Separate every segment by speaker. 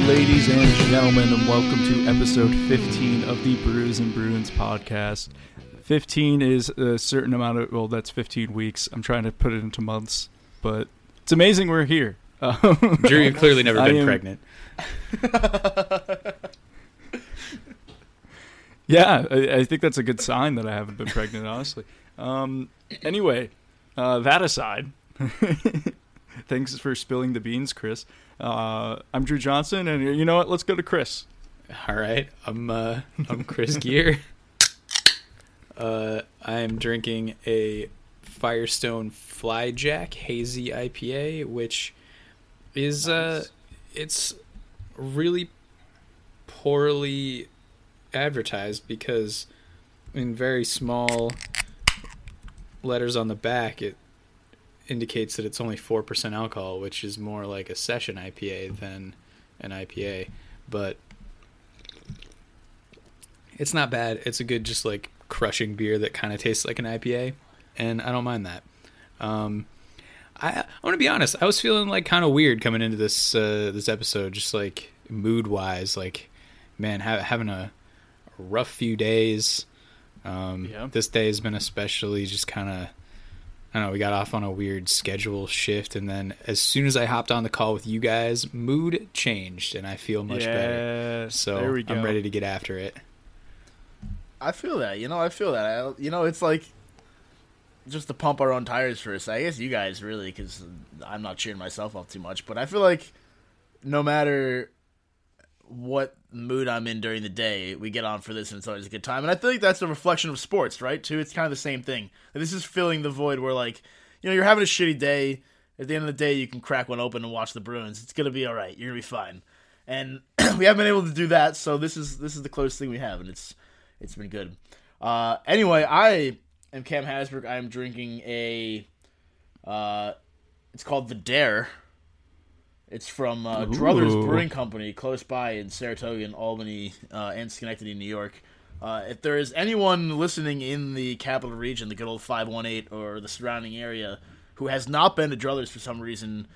Speaker 1: Ladies and gentlemen, and welcome to episode 15 of the Brews and Bruins podcast. 15 is a certain amount of, well, that's 15 weeks. I'm trying to put it into months, but it's amazing we're here. Um,
Speaker 2: Drew, you've clearly never been
Speaker 1: am-
Speaker 2: pregnant.
Speaker 1: Yeah, I, I think that's a good sign that I haven't been pregnant, honestly. Um, anyway, uh, that aside, thanks for spilling the beans, Chris. Uh, I'm Drew Johnson, and you know what? Let's go to Chris.
Speaker 2: All right, I'm uh, I'm Chris Gear. Uh, I am drinking a Firestone Flyjack Hazy IPA, which is uh, it's really poorly advertised because in very small letters on the back it indicates that it's only 4% alcohol, which is more like a session IPA than an IPA. But it's not bad. It's a good, just like crushing beer that kind of tastes like an IPA, and I don't mind that. Um, I I want to be honest. I was feeling like kind of weird coming into this uh, this episode, just like mood wise. Like, man, ha- having a, a rough few days. Um,
Speaker 1: Yeah.
Speaker 2: This day has been especially just kind of. I don't know. We got off on a weird schedule shift, and then as soon as I hopped on the call with you guys, mood changed, and I feel much better. So
Speaker 1: there we go.
Speaker 2: I'm ready to get after it.
Speaker 3: I feel that. You know, I feel that. I, you know, it's like just to pump our own tires first. I guess you guys really, because I'm not cheering myself up too much. But I feel like no matter what mood I'm in during the day, we get on for this and it's always a good time. And I think that's a reflection of sports, right? Too. It's kind of the same thing. This is filling the void where, like, you know, you're having a shitty day. At the end of the day, you can crack one open and watch the Bruins. It's gonna be all right. You're gonna be fine. And we haven't been able to do that, so this is this is the closest thing we have, and it's it's been good. Uh, anyway, I am Cam Hasbrook. I am drinking a. Uh, it's called the Dare. It's from uh, Druthers Brewing Company, close by in Saratoga, and Albany, uh, and Schenectady, New York. Uh, if there is anyone listening in the capital region, the good old 518 or the surrounding area, who has not been to Druthers for some reason,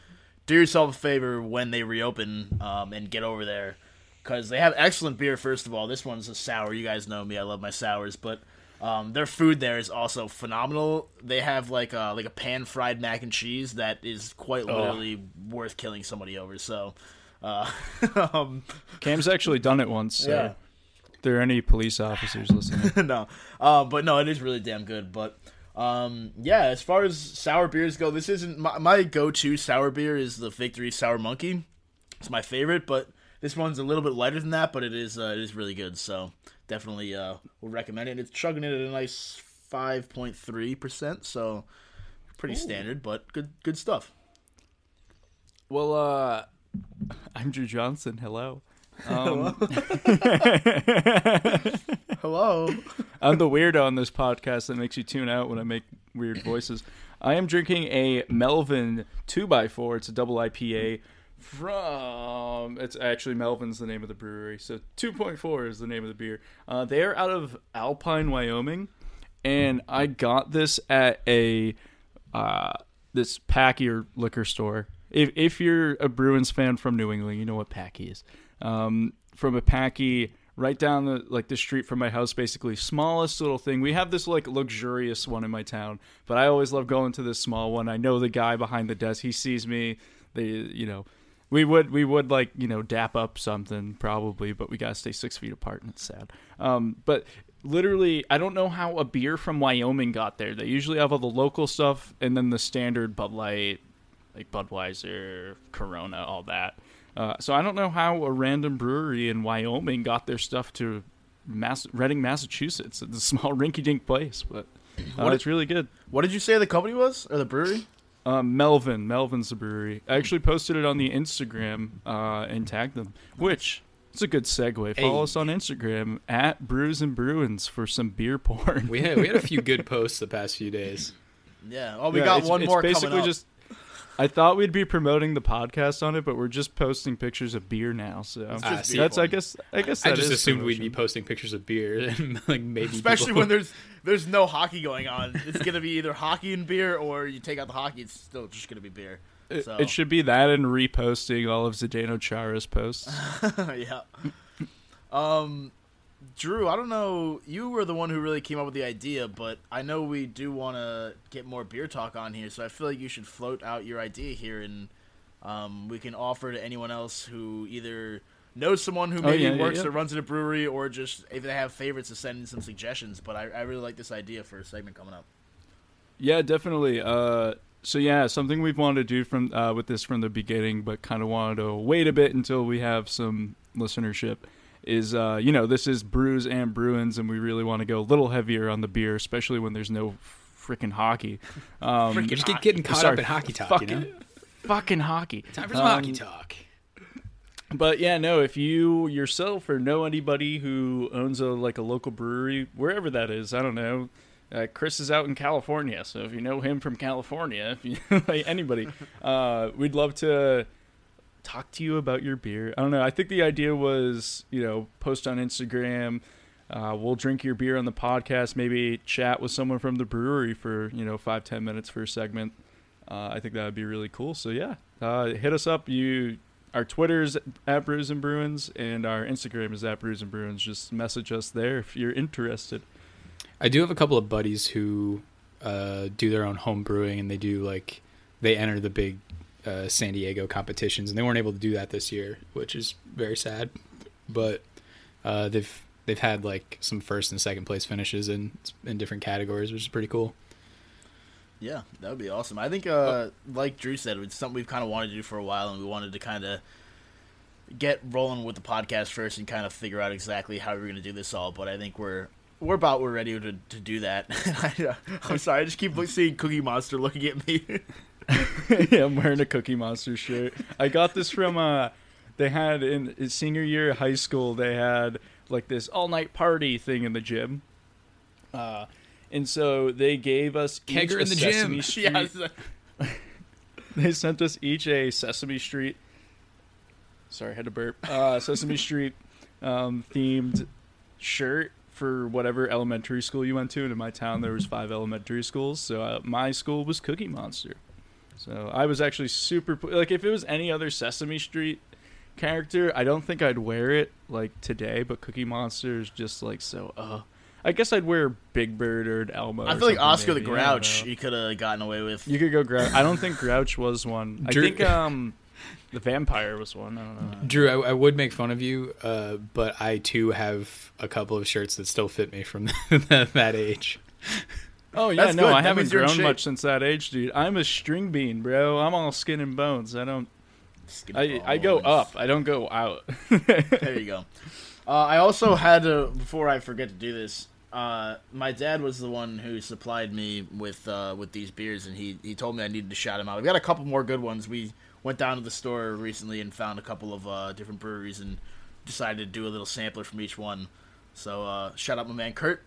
Speaker 3: do yourself a favor when they reopen um, and get over there because they have excellent beer. First of all, this one's a sour. You guys know me; I love my sours. But um, their food there is also phenomenal. They have like a, like a pan fried mac and cheese that is quite literally worth killing somebody over. So, uh, um,
Speaker 1: Cam's actually done it once. So
Speaker 3: Yeah.
Speaker 1: if there are any police officers listening.
Speaker 3: no, uh, but no, it is really damn good. But um, yeah, as far as sour beers go, this isn't my, my go-to sour beer. Is the Victory Sour Monkey? It's my favorite, but this one's a little bit lighter than that. But it is uh, it is really good. So definitely uh, will recommend it. It's chugging it at a nice five point three percent. So pretty standard, but good good stuff.
Speaker 1: well, uh, I'm Drew Johnson. Hello. Um,
Speaker 3: Hello.
Speaker 1: I'm the weirdo on this podcast that makes you tune out when I make weird voices. I am drinking a Melvin 2x4. It's a double IPA from. It's actually Melvin's the name of the brewery. So 2.4 is the name of the beer. Uh, they're out of Alpine, Wyoming. And I got this at a. Uh, this Packy or liquor store. If if you're a Bruins fan from New England, you know what Packy is. Um, from a Packy right down the like the street from my house, basically smallest little thing. We have this like luxurious one in my town, but I always love going to this small one. I know the guy behind the desk. He sees me. They you know. We would we would like you know dap up something probably, but we gotta stay six feet apart and it's sad. Um, but literally, I don't know how a beer from Wyoming got there. They usually have all the local stuff and then the standard Bud Light, like Budweiser, Corona, all that. Uh, so I don't know how a random brewery in Wyoming got their stuff to Mass- Reading, Massachusetts. It's a small rinky-dink place, but uh,
Speaker 3: What
Speaker 1: it's really good.
Speaker 3: What did you say the company was or the brewery?
Speaker 1: Um, Melvin, Melvin's the brewery. I actually posted it on the Instagram uh, and tagged them, which it's a good segue. Follow
Speaker 2: Hey.
Speaker 1: us on Instagram at Brews and Bruins for some beer porn.
Speaker 2: We had we had a few good posts the past few days.
Speaker 3: Yeah. Oh, we
Speaker 1: Yeah,
Speaker 3: got
Speaker 1: it's-
Speaker 3: one
Speaker 1: it's
Speaker 3: more
Speaker 1: basically
Speaker 3: coming up.
Speaker 1: just. I thought we'd be promoting the podcast on it, but we're just posting pictures of beer now. So
Speaker 3: It's
Speaker 2: see.
Speaker 3: beer
Speaker 1: that's, I guess, I guess
Speaker 2: I just
Speaker 1: is
Speaker 2: assumed we'd be posting pictures of beer and like maybe
Speaker 3: Especially
Speaker 2: people-
Speaker 3: when there's there's no hockey going on. It's gonna be either hockey and beer, or you take out the hockey. It's still just gonna be beer.
Speaker 1: It, it should be that and reposting all of Zdeno Chara's posts.
Speaker 3: yeah. Um, Drew, I don't know. You were the one who really came up with the idea, but I know we do want to get more beer talk on here, so I feel like you should float out your idea here, and um, we can offer to anyone else who either knows someone who
Speaker 1: Oh,
Speaker 3: maybe
Speaker 1: yeah, yeah,
Speaker 3: works
Speaker 1: yeah.
Speaker 3: or runs at a brewery, or just if they have favorites to send in some suggestions. But I, I really like this idea for a segment coming up.
Speaker 1: Yeah, definitely. Uh, so yeah, something we've wanted to do from uh, with this from the beginning, but kind of wanted to wait a bit until we have some listenership. Is uh, you know this is brews and Bruins, and we really want to go a little heavier on the beer, especially when there's no freaking hockey. Um,
Speaker 2: just get getting caught
Speaker 1: sorry,
Speaker 2: up in hockey talk.
Speaker 1: fucking,
Speaker 2: you know,
Speaker 1: fucking hockey.
Speaker 2: time for some
Speaker 1: Um,
Speaker 2: hockey talk.
Speaker 1: But yeah, no, if you yourself or know anybody who owns a like a local brewery, wherever that is, I don't know. Uh, Chris is out in California, so if you know him from California, if you like anybody, uh, we'd love to talk to you about your beer. I don't know. I think the idea was, you know, post on Instagram. Uh, we'll drink your beer on the podcast. Maybe chat with someone from the brewery for you know five ten minutes for a segment. Uh, I think that would be really cool. So yeah, uh, hit us up. You, our Twitter's at Brews and Bruins, and our Instagram is at Brews and Bruins. Just message us there if you're interested.
Speaker 2: I do have a couple of buddies who uh, do their own home brewing, and they do like they enter the big uh, San Diego competitions, and they weren't able to do that this year, which is very sad. But uh, they've they've had like some first and second place finishes in in different categories, which is pretty cool.
Speaker 3: Yeah, that would be awesome. I think, uh, like Drew said, it's something we've kind of wanted to do for a while, and we wanted to kind of get rolling with the podcast first and kind of figure out exactly how we're going to do this all. But I think we're we're about we're ready to, to do that. I, am sorry, I just keep seeing Cookie Monster looking at me.
Speaker 1: yeah, I'm wearing a Cookie Monster shirt. I got this from uh they had in senior year of high school they had like this all night party thing in the gym. Uh and so they gave us
Speaker 2: Kegger in the gym.
Speaker 1: Sesame Street.
Speaker 3: yes.
Speaker 1: They sent us each a Sesame Street. Sorry, I had to burp. Uh, Sesame Street um, themed shirt for whatever elementary school you went to. And in my town, there was five elementary schools. So uh, my school was Cookie Monster. So I was actually super like if it was any other Sesame Street character, I don't think I'd wear it like today. But Cookie Monster is just like so. Uh, I guess I'd wear Big Bird or Elmo.
Speaker 3: I
Speaker 1: or
Speaker 3: feel like Oscar the
Speaker 1: maybe. I don't
Speaker 3: Grouch
Speaker 1: know.
Speaker 3: you could have gotten away with.
Speaker 1: You could go Grouch. I don't think Grouch was one. I
Speaker 2: Drew-
Speaker 1: think um, the vampire was one. I don't know.
Speaker 2: Drew, I, I would make fun of you, uh, but I too have a couple of shirts that still fit me from that age.
Speaker 1: Oh yeah,
Speaker 3: That's
Speaker 1: no,
Speaker 3: good.
Speaker 1: I
Speaker 3: That
Speaker 1: haven't
Speaker 3: means you're in
Speaker 1: grown much since that age, dude. I'm a string bean, bro. I'm all skin and bones. I don't. I I go up. I don't go out.
Speaker 3: There you go. Uh, I also had to before I forget to do this. Uh, my dad was the one who supplied me with uh, with these beers, and he he told me I needed to shout him out. I've got a couple more good ones. We went down to the store recently and found a couple of uh, different breweries and decided to do a little sampler from each one. So uh, shout out my man Kurt.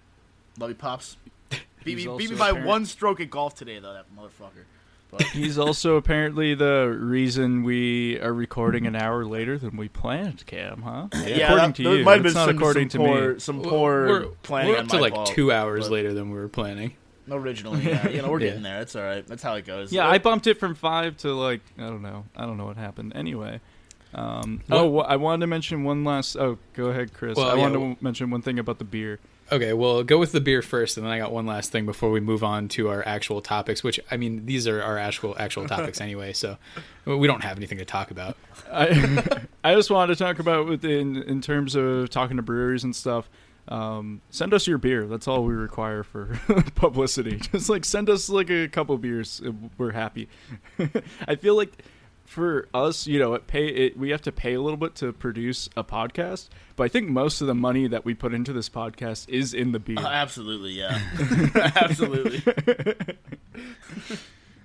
Speaker 3: Love you, pops. Beat me, beat me by
Speaker 1: a
Speaker 3: one stroke at golf today, though. That motherfucker. But
Speaker 1: He's also apparently the reason we are recording an hour later than we planned, Cam. Huh?
Speaker 3: yeah,
Speaker 1: according
Speaker 3: that,
Speaker 1: to
Speaker 3: there
Speaker 1: you.
Speaker 3: might have been
Speaker 1: not
Speaker 3: some,
Speaker 1: according
Speaker 3: some
Speaker 1: to
Speaker 3: poor,
Speaker 1: me.
Speaker 3: some poor
Speaker 2: we're,
Speaker 3: planning
Speaker 2: we're
Speaker 3: on
Speaker 2: up to
Speaker 3: my
Speaker 2: like
Speaker 3: part,
Speaker 2: two hours later than we were planning.
Speaker 3: Originally, yeah. You know, we're
Speaker 2: Yeah.
Speaker 3: getting there. It's all right. That's how it goes.
Speaker 1: Yeah, I bumped it from five to like I don't know. I don't know what happened. Anyway. Um,
Speaker 2: Well-
Speaker 1: oh, I wanted to mention one last. Oh, go ahead, Chris.
Speaker 2: Well,
Speaker 1: I
Speaker 2: yeah,
Speaker 1: wanted
Speaker 2: well-
Speaker 1: to mention one thing about the beer.
Speaker 2: Okay, well, go with the beer first, and then I got one last thing before we move on to our actual topics. Which I mean, these are our actual actual topics anyway, so we don't have anything to talk about.
Speaker 1: I I just wanted to talk about within in terms of talking to breweries and stuff. Um, send us your beer. That's all we require for publicity. Just like send us like a couple beers. We're happy. I feel like for us, you know, it pay it we have to pay a little bit to produce a podcast, but I think most of the money that we put into this podcast is in the beer.
Speaker 3: Uh, absolutely, yeah, absolutely.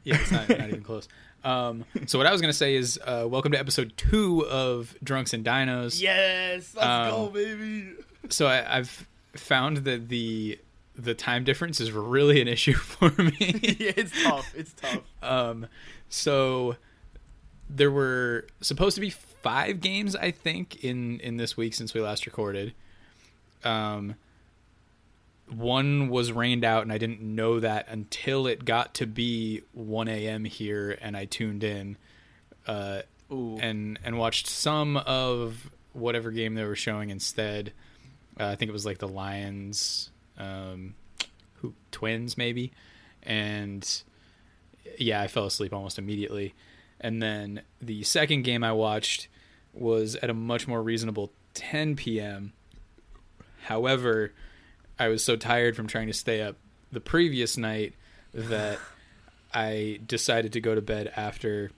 Speaker 2: Yeah, it's not, not even close. Um, so what I was gonna say is, uh, welcome to episode two of Drunks and Dinos.
Speaker 3: Yes, let's
Speaker 2: Um,
Speaker 3: go, baby.
Speaker 2: So I, I've found that the the time difference is really an issue for me.
Speaker 3: yeah, it's tough. It's tough.
Speaker 2: Um, so there were supposed to be five games, I think, in in this week since we last recorded. Um, one was rained out, and I didn't know that until it got to be 1 a.m. here, and I tuned in, uh, and and watched some of whatever game they were showing instead. Uh, I think it was like the Lions, um, who Twins maybe, and yeah, I fell asleep almost immediately. And then the second game I watched was at a much more reasonable 10 p.m. However, I was so tired from trying to stay up the previous night that I decided to go to bed after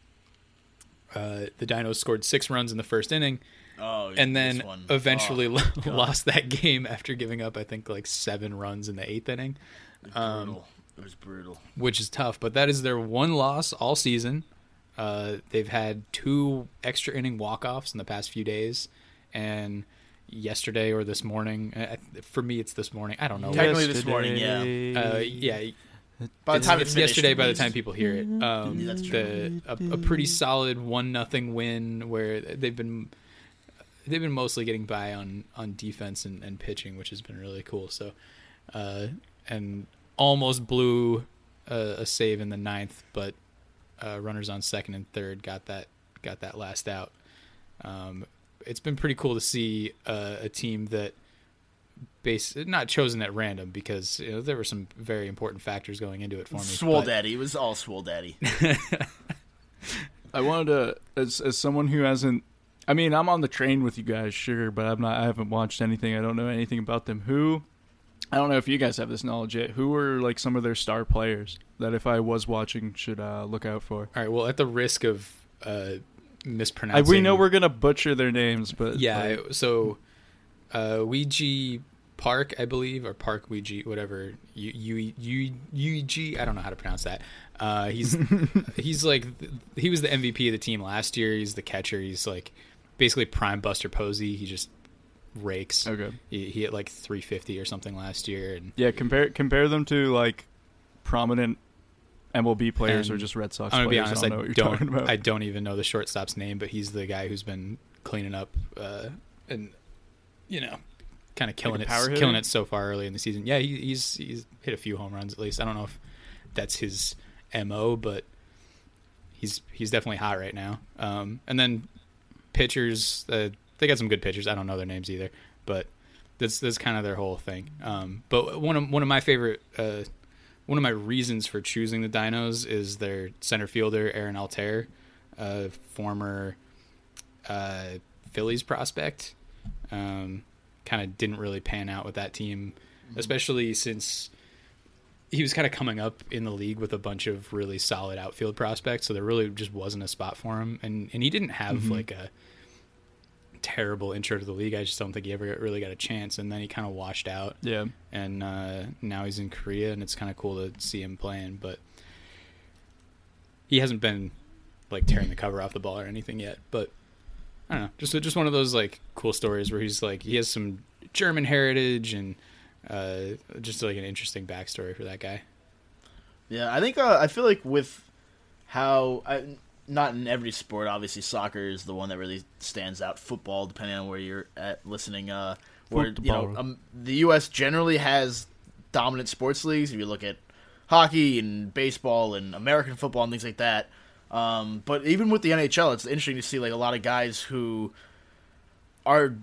Speaker 2: uh, the Dinos scored six runs in the first inning
Speaker 3: Oh,
Speaker 2: and then
Speaker 3: one.
Speaker 2: eventually
Speaker 3: Oh,
Speaker 2: lost that game after giving up, I think, like seven runs in the eighth inning, um,
Speaker 3: brutal. it was brutal.
Speaker 2: which is tough. But that is their one loss all season. Uh, they've had two extra inning walk offs in the past few days, and yesterday or this morning. uh, For me, it's this morning. I don't know.
Speaker 3: Technically this morning, yeah.
Speaker 2: Uh, yeah,
Speaker 3: By the
Speaker 2: it's,
Speaker 3: time
Speaker 2: it's
Speaker 3: it finished,
Speaker 2: yesterday, by the time people hear it, um,
Speaker 3: That's
Speaker 2: the a, a pretty solid one nothing win where they've been they've been mostly getting by on on defense and, and pitching, which has been really cool. So, uh, and almost blew a, a save in the ninth, but uh, runners on second and third got that got that last out. Um, it's been pretty cool to see uh, a team that base not chosen at random because you know there were some very important factors going into it for me.
Speaker 3: Swole
Speaker 2: but-
Speaker 3: Daddy. It was all Swole Daddy.
Speaker 1: I wanted to, as as someone who hasn't, I mean, I'm on the train with you guys, sure, but I'm not. I haven't watched anything. I don't know anything about them. Who, I don't know if you guys have this knowledge yet. Who are like some of their star players that if I was watching should uh, look out for?
Speaker 2: All right. Well, at the risk of uh,
Speaker 1: I,
Speaker 2: mispronouncing,
Speaker 1: we know we're gonna butcher their names, but
Speaker 2: yeah.
Speaker 1: like,
Speaker 2: So, uh, Ouija Park, I believe, or Park Ouija, whatever. U U U I don't know how to pronounce that. Uh, he's he's like he was the MVP of the team last year. He's the catcher. He's like basically prime Buster Posey. He just rakes.
Speaker 1: okay,
Speaker 2: He, he hit like 350 or something last year, and
Speaker 1: yeah. Compare compare them to like prominent MLB players or just Red Sox
Speaker 2: I'm gonna
Speaker 1: players.
Speaker 2: be honest.
Speaker 1: I
Speaker 2: I
Speaker 1: don't know what you're
Speaker 2: don't.
Speaker 1: talking about.
Speaker 2: I don't even know the shortstop's name, but he's the guy who's been cleaning up uh, and you know, kind of killing
Speaker 1: Like
Speaker 2: it, killing it so far early in the season. Yeah, he, he's he's hit a few home runs at least. I don't know if that's his mo, but he's he's definitely hot right now. Um, and then pitchers, uh, they got some good pitchers. I don't know their names either, but that's that's kind of their whole thing. Um, but one of one of my favorite. Uh, one of my reasons for choosing the Dinos is their center fielder Aaron Altherr, uh, former uh, Phillies prospect. Um, kind of didn't really pan out with that team, especially since he was kind of coming up in the league with a bunch of really solid outfield prospects. So there really just wasn't a spot for him, and and he didn't have like a terrible intro to the league. I just don't think he ever really got a chance, and then he kind of washed out
Speaker 1: yeah,
Speaker 2: and uh, now he's in Korea, and it's kind of cool to see him playing. But he hasn't been like tearing the cover off the ball or anything yet. But I don't know, just just one of those like cool stories where he's like he has some German heritage and uh, just like an interesting backstory for that guy.
Speaker 3: Yeah, I think uh, I feel like with how I, not in every sport, obviously soccer is the one that really stands out. Football, depending on where you're at listening, uh, where you know um, the U.S. generally has dominant sports leagues. If you look at hockey and baseball and American football and things like that. Um, but even with the NHL, it's interesting to see like a lot of guys who are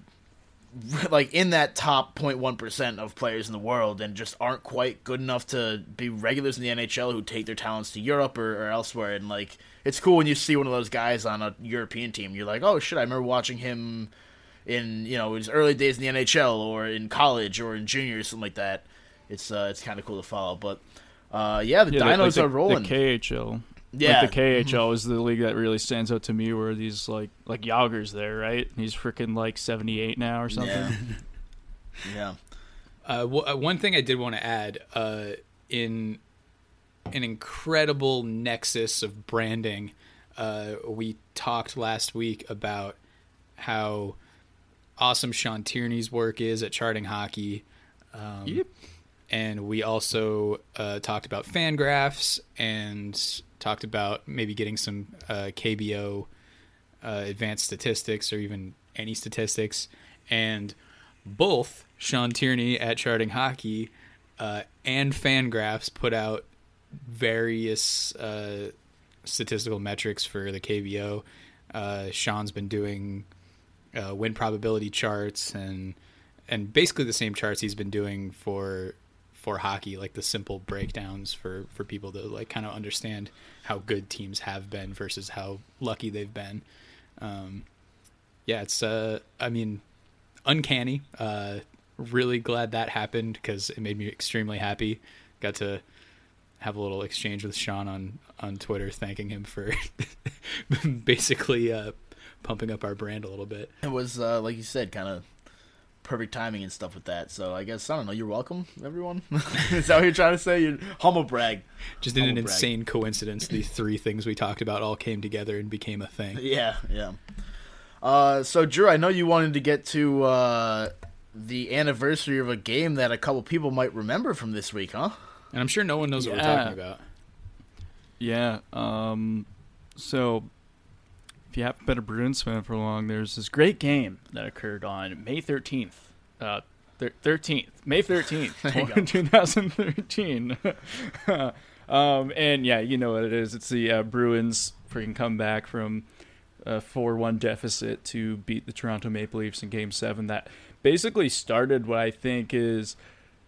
Speaker 3: like in that top 0.1% of players in the world and just aren't quite good enough to be regulars in the NHL who take their talents to Europe or, or elsewhere. And like it's cool when you see one of those guys on a European team. You're like oh shit I remember watching him in you know his early days in the NHL or in college or in junior or something like that. It's uh, it's kind of cool to follow. But uh, yeah the
Speaker 1: yeah,
Speaker 3: Dinos
Speaker 1: like the,
Speaker 3: are rolling.
Speaker 1: The KHL.
Speaker 3: Yeah.
Speaker 1: Like the KHL is the league that really stands out to me, where these like like Jagr's there, right? He's freaking like seventy eight now or something.
Speaker 3: Yeah. yeah.
Speaker 2: Uh, w- uh, one thing I did want to add uh, in an incredible nexus of branding, uh, we talked last week about how awesome Sean Tierney's work is at charting hockey. Um,
Speaker 1: Yep.
Speaker 2: And we also uh, talked about Fangraphs and talked about maybe getting some uh, KBO uh, advanced statistics or even any statistics. And both Sean Tierney at Charting Hockey uh, and Fangraphs put out various uh, statistical metrics for the KBO. Uh, Sean's been doing uh, win probability charts and and basically the same charts he's been doing for for hockey, like the simple breakdowns for for people to like kind of understand how good teams have been versus how lucky they've been. Um, yeah, it's uh, I mean, uncanny. Uh, really glad that happened because it made me extremely happy. Got to have a little exchange with Sean on on Twitter, thanking him for basically uh, pumping up our brand a little bit.
Speaker 3: It was uh, like you said, kind of perfect timing and stuff with that. So I guess I don't know. You're welcome, everyone. Is that what you're trying to say? You're humble brag.
Speaker 2: Just in an
Speaker 3: brag.
Speaker 2: insane coincidence, the three things we talked about all came together and became a thing.
Speaker 3: Yeah, yeah. Uh, so Drew, I know you wanted to get to uh, the anniversary of a game that a couple people might remember from this week, huh?
Speaker 2: And I'm sure no one knows what we're talking about.
Speaker 1: Yeah. Um, so, if you haven't been a Bruins fan for long, there's this great game that occurred on May 13th. Uh, thir- 13th. May 13th,
Speaker 3: There you go.
Speaker 1: 2013. um, and yeah, you know what it is. It's the uh, Bruins freaking come back from a 4 1 deficit to beat the Toronto Maple Leafs in game seven. That basically started what I think is.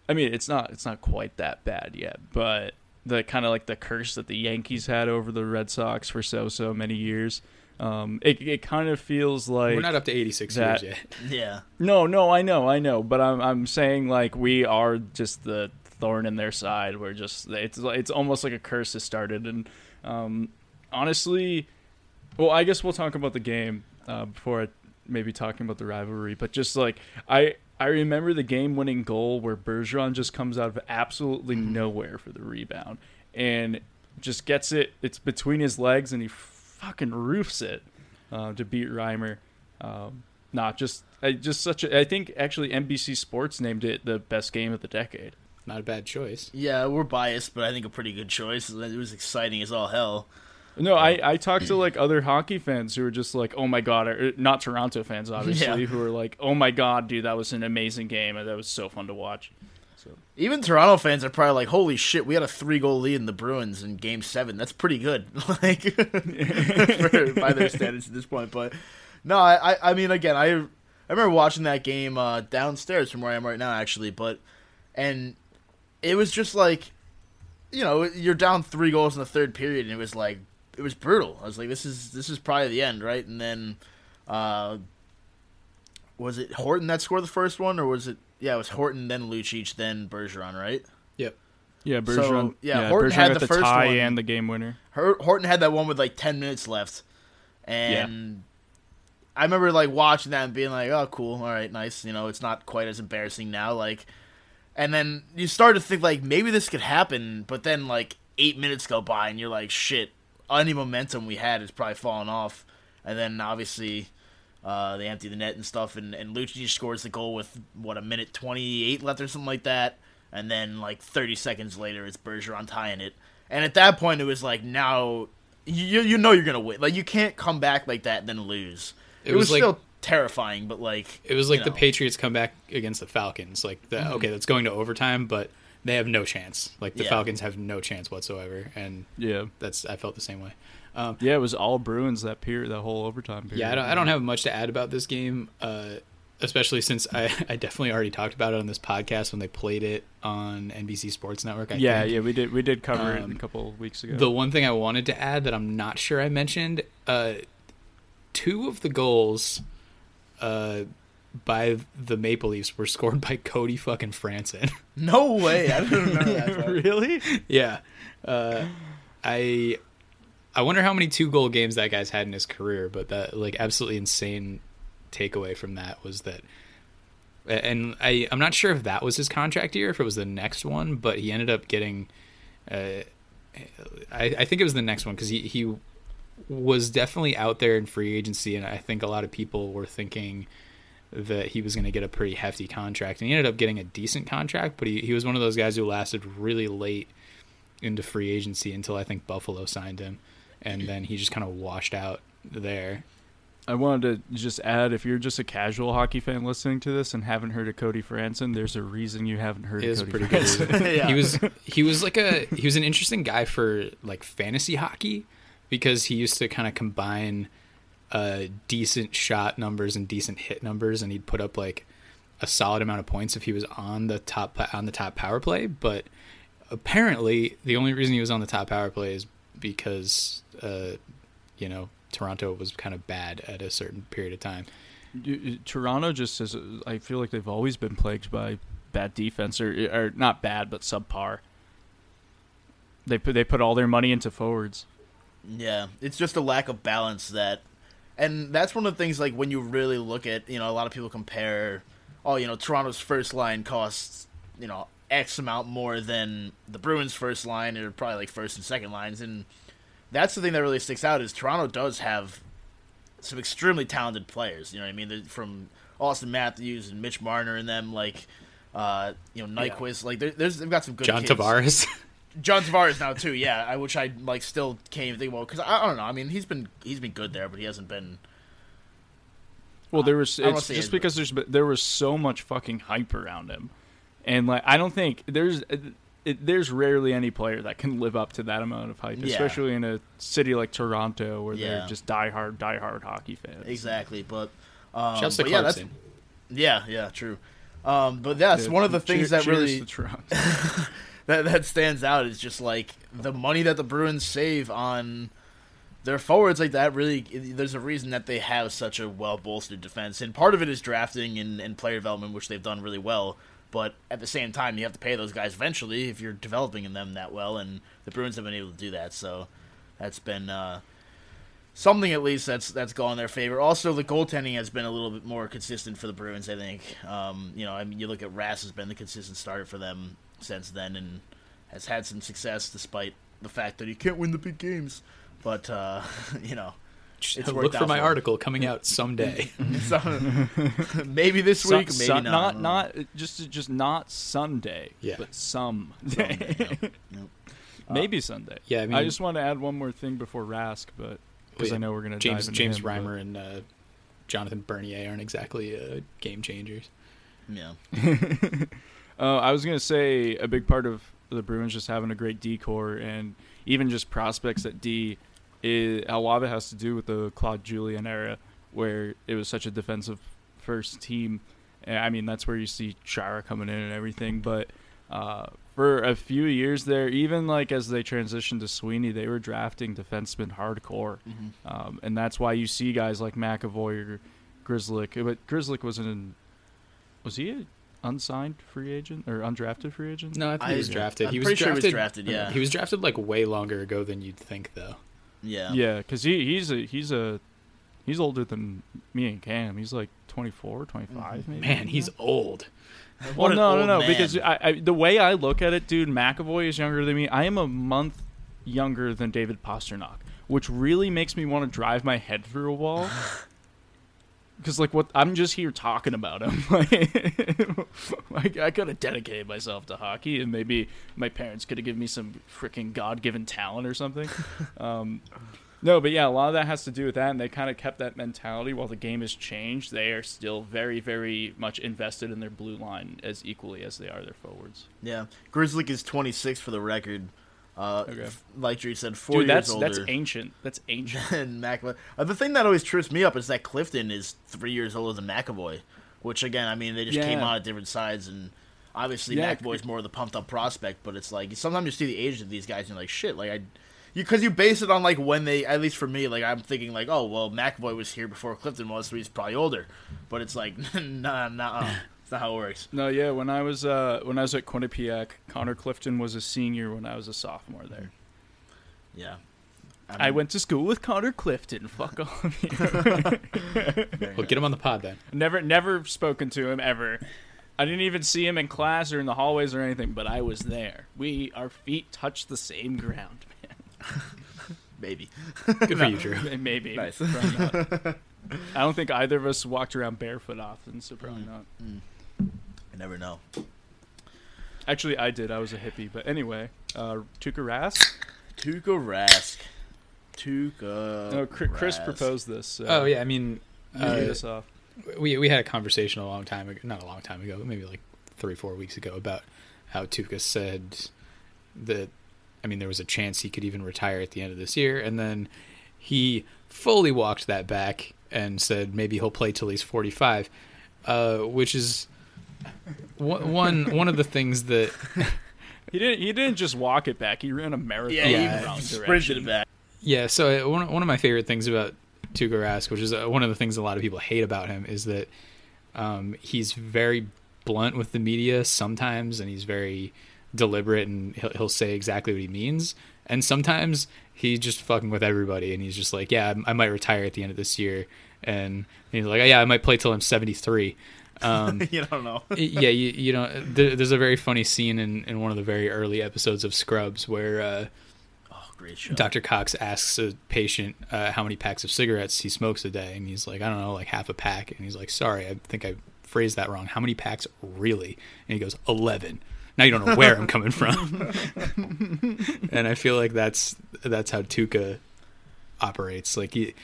Speaker 1: I mean, it's not it's not quite that bad yet, but the kind of like the curse that the Yankees had over the Red Sox for so so many years. Um, it it kind of feels like
Speaker 2: we're not up to 86
Speaker 1: that-
Speaker 2: years yet.
Speaker 3: Yeah.
Speaker 1: no, no, I know, I know, but I'm I'm saying like we are just the thorn in their side. We're just it's it's almost like a curse has started, and um, honestly, well, I guess we'll talk about the game uh, before I maybe talking about the rivalry. But just like I I remember the game winning goal where Bergeron just comes out of absolutely nowhere for the rebound and just gets it. It's between his legs and he fucking roofs it uh, to beat Reimer. Um, not just I just such a. I think actually NBC Sports named it the best game of the decade.
Speaker 2: Not a bad choice.
Speaker 3: Yeah, we're biased, but I think a pretty good choice. It was exciting as all hell.
Speaker 1: No, I, I talked to like other hockey fans who were just like, oh my god, or, not Toronto fans obviously,
Speaker 3: Yeah.
Speaker 1: who were like, oh my god, dude, that was an amazing game and that was so fun to watch.
Speaker 3: Even Toronto fans are probably like, "Holy shit, we had a three goal lead in the Bruins in Game Seven. That's pretty good, like for, by their standards at this point." But no, I, I, I mean, again, I, I remember watching that game uh, downstairs from where I am right now, actually. But and it was just like, you know, you're down three goals in the third period, and it was like, it was brutal. I was like, this is this is probably the end, right? And then, uh, was it Horton that scored the first one, or was it? Yeah, it was Horton, then Lucic, then Bergeron, right?
Speaker 2: Yep.
Speaker 1: Yeah,
Speaker 3: So,
Speaker 1: Bergeron.
Speaker 3: yeah, Horton
Speaker 1: Bergeron
Speaker 3: had the
Speaker 1: the,
Speaker 3: first
Speaker 1: tie
Speaker 3: one.
Speaker 1: and the game winner.
Speaker 3: Horton had that one with like ten minutes left, and I remember like watching that and being like, "Oh, cool, all right, nice." You know, it's not quite as embarrassing now. Like, and then you start to think like maybe this could happen, but then like eight minutes go by and you're like, "Shit, any momentum we had is probably falling off." And then obviously. Uh, they empty the net and stuff, and, and Lucic scores the goal with what a minute twenty eight left or something like that, and then like thirty seconds later, it's Bergeron tying it. And at that point, it was like now you you know you're gonna win. Like you can't come back like that and then lose. It,
Speaker 2: It
Speaker 3: was,
Speaker 2: was like-
Speaker 3: still terrifying, but like
Speaker 2: It was like
Speaker 3: you
Speaker 2: the. Patriots come back against the Falcons. Like, the,
Speaker 3: Mm-hmm.
Speaker 2: okay, that's going to overtime, but they have no chance. Like, the
Speaker 3: Yeah.
Speaker 2: Falcons have no chance whatsoever. And
Speaker 1: Yeah,
Speaker 2: that's, I felt the same way. Um,
Speaker 1: yeah, it was all Bruins that period, that whole overtime period.
Speaker 2: yeah, I don't, I don't have much to add about this game, uh, especially since I, I definitely already talked about it on this podcast when they played it on NBC Sports Network. I
Speaker 1: yeah,
Speaker 2: think.
Speaker 1: yeah, we did we did cover it
Speaker 2: Um,
Speaker 1: a couple of weeks ago.
Speaker 2: The one thing I wanted to add that I'm not sure I mentioned, uh, two of the goals uh, by the Maple Leafs were scored by Cody fucking Franson.
Speaker 3: No way, I didn't remember that.
Speaker 1: really?
Speaker 2: yeah, uh, I I wonder how many two goal games that guy's had in his career, but that like absolutely insane takeaway from that was that and I I'm not sure if that was his contract year, if it was the next one, but he ended up getting uh, I, I think it was the next one because he, he was definitely out there in free agency, and I think a lot of people were thinking that he was going to get a pretty hefty contract, and he ended up getting a decent contract. But he, he was one of those guys who lasted really late into free agency until I think Buffalo signed him, and then he just kind of washed out there.
Speaker 1: I wanted to just add if you're just a casual hockey fan listening to this and haven't heard of Cody Franson, there's a reason you haven't heard
Speaker 2: It
Speaker 1: of
Speaker 2: is
Speaker 1: Cody
Speaker 2: pretty
Speaker 1: Franson.
Speaker 2: good.
Speaker 3: Yeah.
Speaker 2: He was he was like a he was an interesting guy for like fantasy hockey because he used to kind of combine uh decent shot numbers and decent hit numbers and he'd put up like a solid amount of points if he was on the top on the top power play, but apparently the only reason he was on the top power play is because uh you know Toronto was kind of bad at a certain period of time.
Speaker 1: Toronto just is. I feel like they've always been plagued by bad defense, or or not bad, but subpar. They put they put all their money into forwards.
Speaker 3: Yeah, it's just a lack of balance that, and that's one of the things like when you really look at you know a lot of people compare, oh you know Toronto's first line costs you know X amount more than the Bruins' first line or probably like first and second lines, and that's the thing that really sticks out is Toronto does have some extremely talented players. You know what I mean? They're From Auston Matthews and Mitch Marner and them like. Uh, you know Nyquist, like there's they've got some good
Speaker 2: John
Speaker 3: kids.
Speaker 2: Tavares.
Speaker 3: John Tavares now too, yeah. I which I like still can't even think about because I, I don't know. I mean, he's been he's been good there, but he hasn't been.
Speaker 1: Well, there was
Speaker 3: I
Speaker 1: it's just because there's there was so much fucking hype around him, and like I don't think there's it, there's rarely any player that can live up to that amount of hype,
Speaker 3: Yeah.
Speaker 1: especially in a city like Toronto where
Speaker 3: Yeah.
Speaker 1: they're just diehard diehard hockey fans.
Speaker 3: Exactly, but um,
Speaker 2: Shouts to
Speaker 3: but yeah, that's yeah, yeah, true. Um, but that's
Speaker 1: Yeah,
Speaker 3: one of the things
Speaker 1: cheer-
Speaker 3: that really
Speaker 1: to
Speaker 3: that that stands out is just like the money that the Bruins save on their forwards like that. Really, there's a reason that they have such a well bolstered defense, and part of it is drafting and, and player development, which they've done really well. But at the same time, you have to pay those guys eventually if you're developing in them that well, and the Bruins have been able to do that. So that's been uh, something at least that's that's gone in their favor. Also, the goaltending has been a little bit more consistent for the Bruins. I think. Um, you know, I mean, you look at Rask has been the consistent starter for them since then, and has had some success despite the fact that he can't win the big games. But uh, you know,
Speaker 2: Look for my
Speaker 3: for
Speaker 2: article coming out someday.
Speaker 3: so, maybe this
Speaker 1: Sun-
Speaker 3: week, maybe
Speaker 1: sun-
Speaker 3: not.
Speaker 1: not just just not Sunday,
Speaker 2: Yeah.
Speaker 1: but some
Speaker 3: Someday, yep, yep.
Speaker 1: maybe Sunday.
Speaker 2: Yeah, I
Speaker 1: I just want to add one more thing before Rask, but because
Speaker 2: Wait,
Speaker 1: I know we're gonna
Speaker 2: James
Speaker 1: dive into
Speaker 2: James
Speaker 1: him, but-
Speaker 2: Reimer and uh, Jonathan Bernier aren't exactly uh, game changers.
Speaker 3: Yeah.
Speaker 1: Uh, I was gonna say a big part of the Bruins just having a great D corps and even just prospects at D. Is, a lot of it has to do with the Claude Julien era, where it was such a defensive first team. And, I mean, that's where you see Chara coming in and everything. But uh, for a few years there, even like as they transitioned to Sweeney, they were drafting defensemen hardcore, um, and that's why you see guys like McAvoy or Grzelcyk. But Grzelcyk wasn't in. Was he a unsigned free agent or undrafted free agent?
Speaker 2: No, I think
Speaker 3: I-
Speaker 2: he was drafted.
Speaker 3: I'm
Speaker 2: he was
Speaker 3: pretty sure he was drafted, yeah.
Speaker 2: he was drafted like way longer ago than you'd think, though.
Speaker 3: Yeah.
Speaker 1: Yeah, because he he's a he's a he's older than me and Cam. He's like 24, 25 mm-hmm. maybe.
Speaker 2: Man, he's old.
Speaker 1: well,
Speaker 3: What an
Speaker 1: no, no, no. Because I, I, the way I look at it, dude, McAvoy is younger than me. I am a month younger than David Pastrnak, which really makes me want to drive my head through a wall. Because like what I'm just here talking about him. like I could have dedicated myself to hockey, and maybe my parents could have given me some freaking God-given talent or something. um, no, but yeah, a lot of that has to do with that, and they kind of kept that mentality. While the game has changed, they are still very, very much invested in their blue line as equally as they are their forwards.
Speaker 3: Yeah. Grzelcyk is 26 for the record. Uh,
Speaker 1: Okay.
Speaker 3: f- like Drew said, four
Speaker 1: Dude,
Speaker 3: years
Speaker 1: that's
Speaker 3: older.
Speaker 1: that's ancient. That's ancient.
Speaker 3: and McAvoy. Uh, the thing that always trips me up is that Clifton is three years older than McAvoy, which again, I mean, they just came out at different sides, and obviously
Speaker 1: Yeah,
Speaker 3: McAvoy's more of the pumped up prospect. But it's like sometimes you see the age of these guys, and you're like, shit, like I, you because you base it on like when they, at least for me, like I'm thinking like, oh well, McAvoy was here before Clifton was, so he's probably older. But it's like, nah, nah, it's not how it works.
Speaker 1: no, yeah. When I was uh, when I was at Quinnipiac, Connor Clifton was a senior when I was a sophomore there. Mm-hmm.
Speaker 3: Yeah.
Speaker 1: I went to school with Connor Clifton. Fuck off.
Speaker 2: Well, get him on the pod then.
Speaker 1: never, never spoken to him ever. I didn't even see him in class or in the hallways or anything, but I was there. We, our feet touched the same ground, man.
Speaker 3: Maybe.
Speaker 2: Good for you, Drew.
Speaker 1: Maybe.
Speaker 3: Nice.
Speaker 1: I don't think either of us walked around barefoot often, so probably mm. not. Mm.
Speaker 3: I never know.
Speaker 1: Actually, I did. I was a hippie, but anyway, uh, Tuukka Rask.
Speaker 3: Tuukka Rask. Tuukka.
Speaker 1: No, Chris, Chris proposed this. So
Speaker 2: Oh yeah, I mean,
Speaker 1: you
Speaker 2: uh,
Speaker 1: us off.
Speaker 2: we we had a conversation a long time ago, not a long time ago, maybe like three four weeks ago about how Tuukka said that I mean there was a chance he could even retire at the end of this year, and then he fully walked that back and said maybe he'll play till he's forty five, uh, which is one one one of the things that
Speaker 1: He didn't. He didn't just walk it back. He ran a marathon.
Speaker 3: Yeah,
Speaker 2: Yeah.
Speaker 3: he sprinted it back.
Speaker 2: Yeah, so uh, one one of my favorite things about Tuukka Rask, which is uh, one of the things a lot of people hate about him, is that um, he's very blunt with the media sometimes, and he's very deliberate, and he'll, he'll say exactly what he means. And sometimes he's just fucking with everybody, and he's just like, "Yeah, I I might retire at the end of this year," and he's like, "Yeah, I might play till I'm 73." Um,
Speaker 3: you don't know.
Speaker 2: yeah, you, you know, there, there's a very funny scene in, in one of the very early episodes of Scrubs where. Uh,
Speaker 3: Oh, great show.
Speaker 2: Dr. Cox asks a patient uh, how many packs of cigarettes he smokes a day, and he's like, I don't know, like half a pack. And he's like, Sorry, I think I phrased that wrong. How many packs really? And he goes, 11. Now you don't know where I'm coming from. and I feel like that's that's how Tuukka operates. Like he,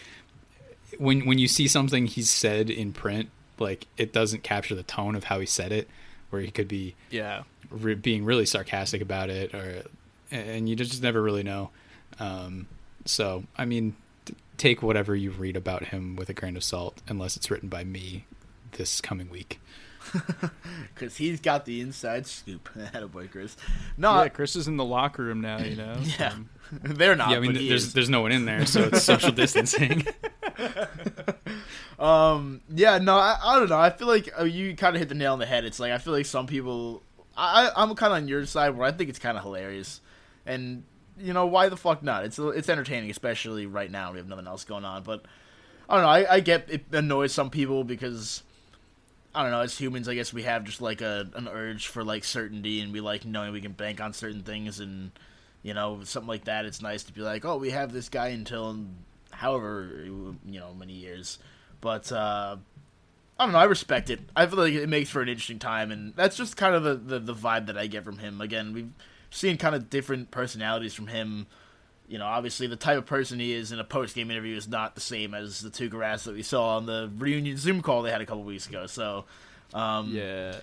Speaker 2: when when you see something he's said in print, like it doesn't capture the tone of how he said it, where he could be
Speaker 1: Yeah.
Speaker 2: re- being really sarcastic about it, or and you just never really know. Um, so, I mean, t- take whatever you read about him with a grain of salt, unless it's written by me this coming week.
Speaker 3: Because he's got the inside scoop. Attaboy, Chris. No,
Speaker 1: yeah, Chris is in the locker room now. You know.
Speaker 3: yeah.
Speaker 1: Um,
Speaker 3: they're not.
Speaker 2: yeah, I mean,
Speaker 3: but he
Speaker 2: there's
Speaker 3: is.
Speaker 2: there's no one in there, so it's social distancing.
Speaker 3: Um, yeah, no, I, I don't know. I feel like uh, you kind of hit the nail on the head. It's like I feel like some people, I- I'm kind of on your side where I think it's kind of hilarious, and you know why the fuck not? It's it's entertaining, especially right now. We have nothing else going on, but I don't know. I, I get it annoys some people because I don't know. As humans, I guess we have just like a an urge for like certainty, and we like knowing we can bank on certain things, and you know something like that. It's nice to be like, oh, we have this guy until however you know many years. But uh, I don't know. I respect it. I feel like it makes for an interesting time, and that's just kind of the, the, the vibe that I get from him. Again, we've seen kind of different personalities from him. You know, obviously the type of person he is in a post game interview is not the same as the two Rask that we saw on the reunion Zoom call they had a couple weeks ago. So, um,
Speaker 1: yeah.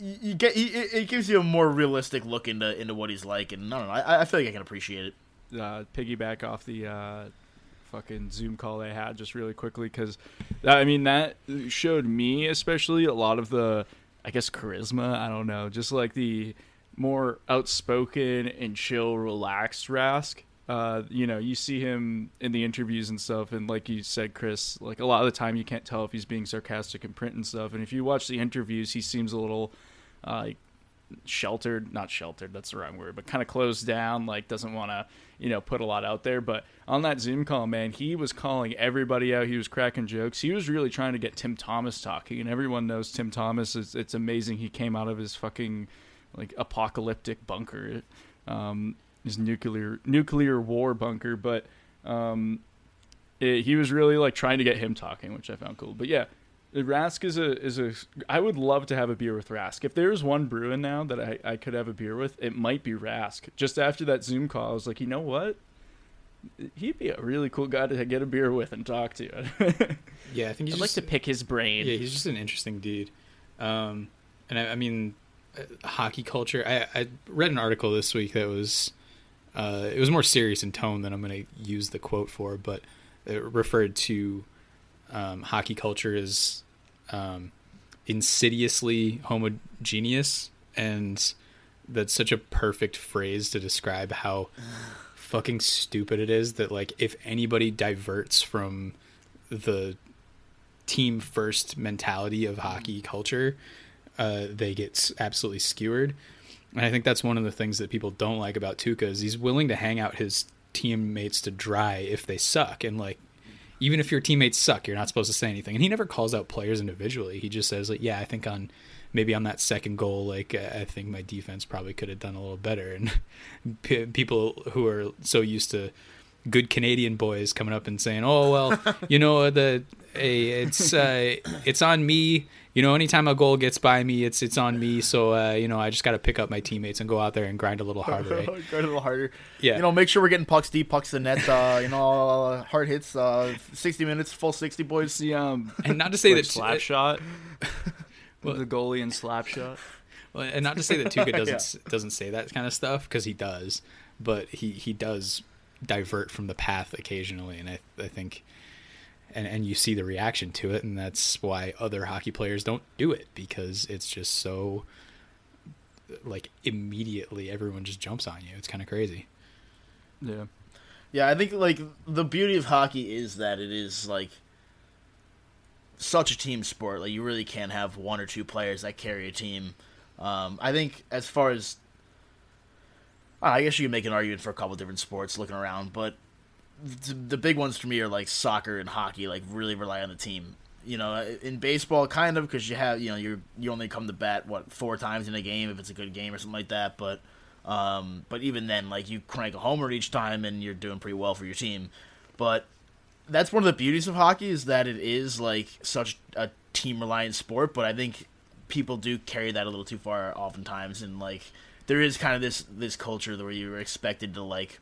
Speaker 3: you, you get it gives you a more realistic look into into what he's like, and I don't know. I, I feel like I can appreciate it.
Speaker 1: uh, piggyback off the uh, fucking Zoom call they had just really quickly because I mean that showed me especially a lot of the I guess charisma. I don't know, just like the more outspoken and chill, relaxed Rask. Uh, you know, you see him in the interviews and stuff, and like you said, Chris, like a lot of the time you can't tell if he's being sarcastic in print and stuff. And if you watch the interviews, he seems a little uh, sheltered not sheltered that's the wrong word but kind of closed down like doesn't want to you know put a lot out there. But on that zoom call man he was calling everybody out. He was cracking jokes. He was really trying to get tim thomas talking and everyone knows tim thomas. Is it's amazing he came out of his fucking like apocalyptic bunker um his nuclear nuclear war bunker. But um it, he was really like trying to get him talking which i found cool. But yeah Rask is a is a. I would love to have a beer with Rask. If there's one Bruin now that I, I could have a beer with, it might be Rask. Just after that Zoom call, I was like, you know what? He'd be a really cool guy to get a beer with and talk to.
Speaker 2: yeah, I think he's
Speaker 1: I'd like to pick his brain.
Speaker 2: Yeah, he's just an interesting dude. Um, and I, I mean, uh, hockey culture. I, I read an article this week that was, uh, it was more serious in tone than I'm going to use the quote for, but it referred to um, hockey culture as um, insidiously homogeneous, and that's such a perfect phrase to describe how fucking stupid it is that like if anybody diverts from the team first mentality of hockey culture, uh, they get absolutely skewered. And I think that's one of the things that people don't like about Tuukka is he's willing to hang out his teammates to dry if they suck and like even if your teammates suck you're not supposed to say anything. And he never calls out players individually. He just says like yeah i think on maybe on that second goal like i think my defense probably could have done a little better. And p- people who are so used to good canadian boys coming up and saying oh well you know the hey, it's uh, it's on me you know, anytime a goal gets by me, it's it's on me. So uh, you know, I just got to pick up my teammates and go out there and grind a little harder. Right?
Speaker 3: grind a little harder.
Speaker 2: Yeah.
Speaker 3: You know, make sure we're getting pucks deep, pucks to net. Uh, you know, uh, hard hits. Uh, sixty minutes, full sixty boys.
Speaker 1: The um,
Speaker 2: and not to say
Speaker 1: like
Speaker 2: that
Speaker 1: slap shot. the goalie and slap shot.
Speaker 2: Well, and not to say that Tuukka doesn't yeah. doesn't say that kind of stuff because he does, but he he does divert from the path occasionally, and I I think and and you see the reaction to it and that's why other hockey players don't do it because it's just so like immediately everyone just jumps on you. It's kind of crazy.
Speaker 1: Yeah.
Speaker 3: Yeah i think like the beauty of hockey is that it is like such a team sport. Like you really can't have one or two players that carry a team. Um, i think as far as I guess you can make an argument for a couple different sports looking around, but the big ones for me are like soccer and hockey. Like really rely on the team. You know, in baseball, kind of because you have you know you you only come to bat what four times in a game if it's a good game or something like that. But um, but even then, like you crank a homer each time and you're doing pretty well for your team. But that's one of the beauties of hockey is that it is like such a team reliant sport. But I think people do carry that a little too far oftentimes, and like there is kind of this this culture where you're expected to like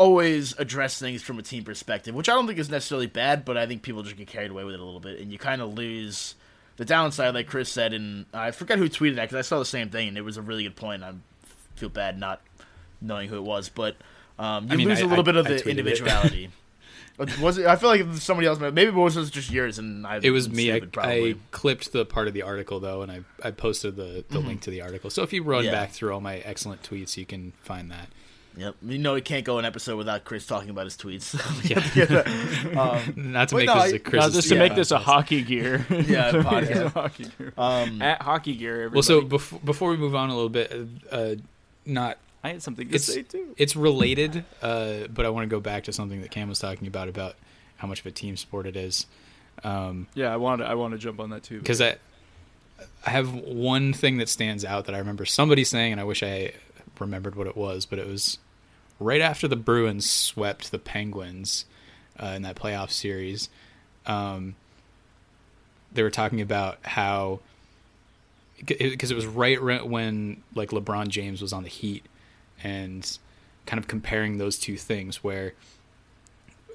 Speaker 3: always address things from a team perspective, which I don't think is necessarily bad, but I think people just get carried away with it a little bit, and you kind of lose the downside, like Chris said, and I forget who tweeted that because I saw the same thing, and it was a really good point. I feel bad not knowing who it was, but um, you I mean, lose I, a little I, bit of the individuality. was it? I feel like somebody else. Maybe it was just yours, and I.
Speaker 2: It was me. I, I, clipped the part of the article though, and I I posted the, the mm-hmm. link to the article. So if you run yeah. back through all my excellent tweets, you can find that.
Speaker 3: Yep. You know, we can't go an episode without Chris talking about his tweets.
Speaker 2: yeah. um, Not to make no, this a Chris.
Speaker 1: No, just to yeah, make this a hockey gear.
Speaker 3: yeah, podcast.
Speaker 1: hockey gear. Um, At hockey gear. Everybody.
Speaker 2: Well, so before before we move on a little bit, uh, not.
Speaker 1: I had something to say too.
Speaker 2: It's related, uh, but I want to go back to something that Cam was talking about about how much of a team sport it is. Um,
Speaker 1: yeah, I want to. I want to jump on that too
Speaker 2: because I, I have one thing that stands out that I remember somebody saying, and I wish I remembered what it was, but it was right after the Bruins swept the Penguins uh, in that playoff series. Um, they were talking about how because it, was right when like LeBron James was on the Heat, and kind of comparing those two things where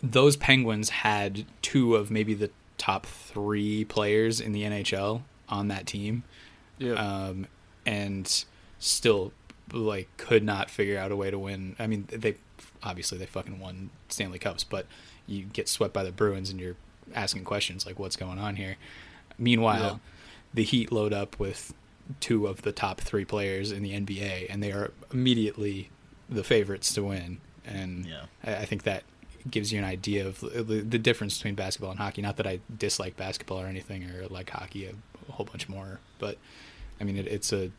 Speaker 2: those Penguins had two of maybe the top three players in the NHL on that team.
Speaker 1: Yeah.
Speaker 2: Um, and still like could not figure out a way to win. I mean, they obviously they fucking won Stanley Cups, but you get swept by the Bruins and you're asking questions like what's going on here. Meanwhile, yeah. the Heat load up with two of the top 3 players in the NBA and they are immediately the favorites to win. And yeah. I, think that gives you an idea of the, difference between basketball and hockey. Not that I dislike basketball or anything or like hockey a, a whole bunch more, but I mean it, it's a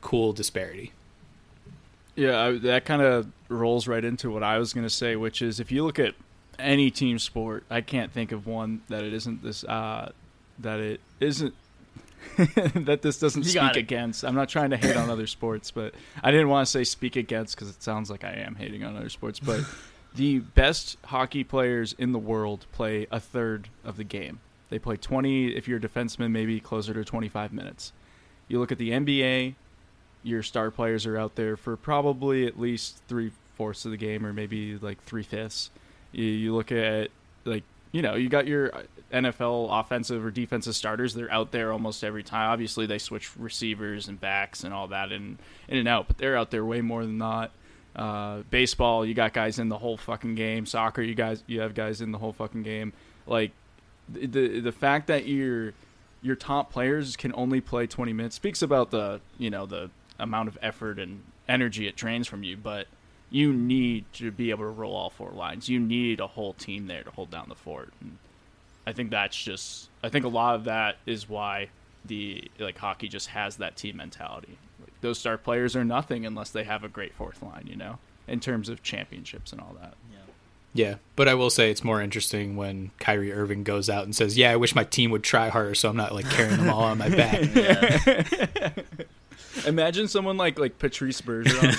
Speaker 2: cool disparity.
Speaker 1: Yeah, that kind of rolls right into what I was going to say, which is if you look at any team sport, I can't think of one that it isn't this uh, that it isn't that this doesn't you speak against. I'm not trying to hate on other sports, but I didn't want to say speak against because it sounds like I am hating on other sports. But the best hockey players in the world play a third of the game. They play 20. If you're a defenseman, maybe closer to 25 minutes. You look at the NBA, your star players are out there for probably at least three fourths of the game, or maybe like three fifths. You, you look at like you know you got your NFL offensive or defensive starters. They're out there almost every time. Obviously, they switch receivers and backs and all that in in and out, but they're out there way more than not. Uh, baseball, you got guys in the whole fucking game. Soccer, you guys you have guys in the whole fucking game. Like the the fact that your your top players can only play 20 minutes speaks about the you know the amount of effort and energy it drains from you, but you need to be able to roll all four lines. You need a whole team there to hold down the fort. And I think that's just I think a lot of that is why the like hockey just has that team mentality. Like, those star players are nothing unless they have a great fourth line, you know. in terms of championships and all that.
Speaker 2: Yeah, but I will say it's more interesting when Kyrie Irving goes out and says, "Yeah, I wish my team would try harder, so I'm not like carrying them all on my back."
Speaker 1: Imagine someone like like Patrice Bergeron.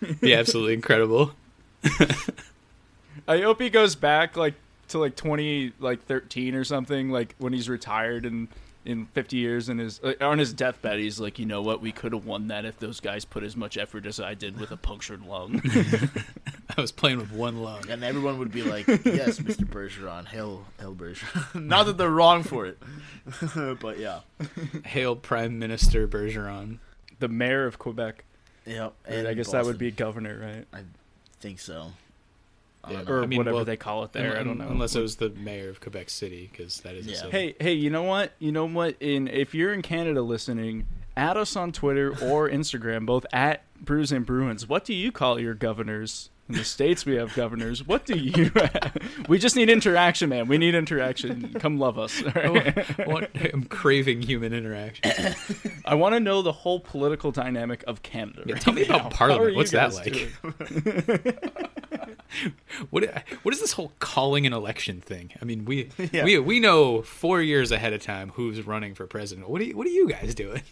Speaker 2: Be absolutely incredible.
Speaker 1: I hope he goes back like to like twenty like thirteen or something, like when he's retired and in fifty years and his uh, on his deathbed he's like, you know what, we could have won that if those guys put as much effort as I did with a punctured lung.
Speaker 2: I was playing with one lung.
Speaker 3: and everyone would be like, "Yes, Mr. Bergeron, hail, hail Bergeron." Not that they're wrong for it, but yeah,
Speaker 2: Hail Prime Minister Bergeron.
Speaker 1: the mayor of Quebec.
Speaker 3: yeah.
Speaker 1: And i guess that would be governor, right?
Speaker 3: I think so. I
Speaker 2: Yeah.
Speaker 1: Or
Speaker 2: I mean,
Speaker 1: whatever
Speaker 2: well,
Speaker 1: they call it there. I don't know.
Speaker 2: Unless it was the mayor of Quebec City, because that is a
Speaker 3: Yeah.
Speaker 2: city.
Speaker 1: Hey, hey, you know what? You know what? In if you're in Canada listening, add us on Twitter or Instagram, both at Brews and Bruins. What do you call your governors? In the states, we have governors. What do you? we just need interaction, man. We need interaction. Come love us. right?
Speaker 2: I want- I'm craving human interaction.
Speaker 1: I want to know the whole political dynamic of Canada.
Speaker 2: Yeah,
Speaker 1: right
Speaker 2: tell me
Speaker 1: now.
Speaker 2: about Parliament. What's that like? What what is this whole calling an election thing? I mean, we
Speaker 3: Yeah.
Speaker 2: we we know four years ahead of time who's running for president. What are you, what are you guys doing?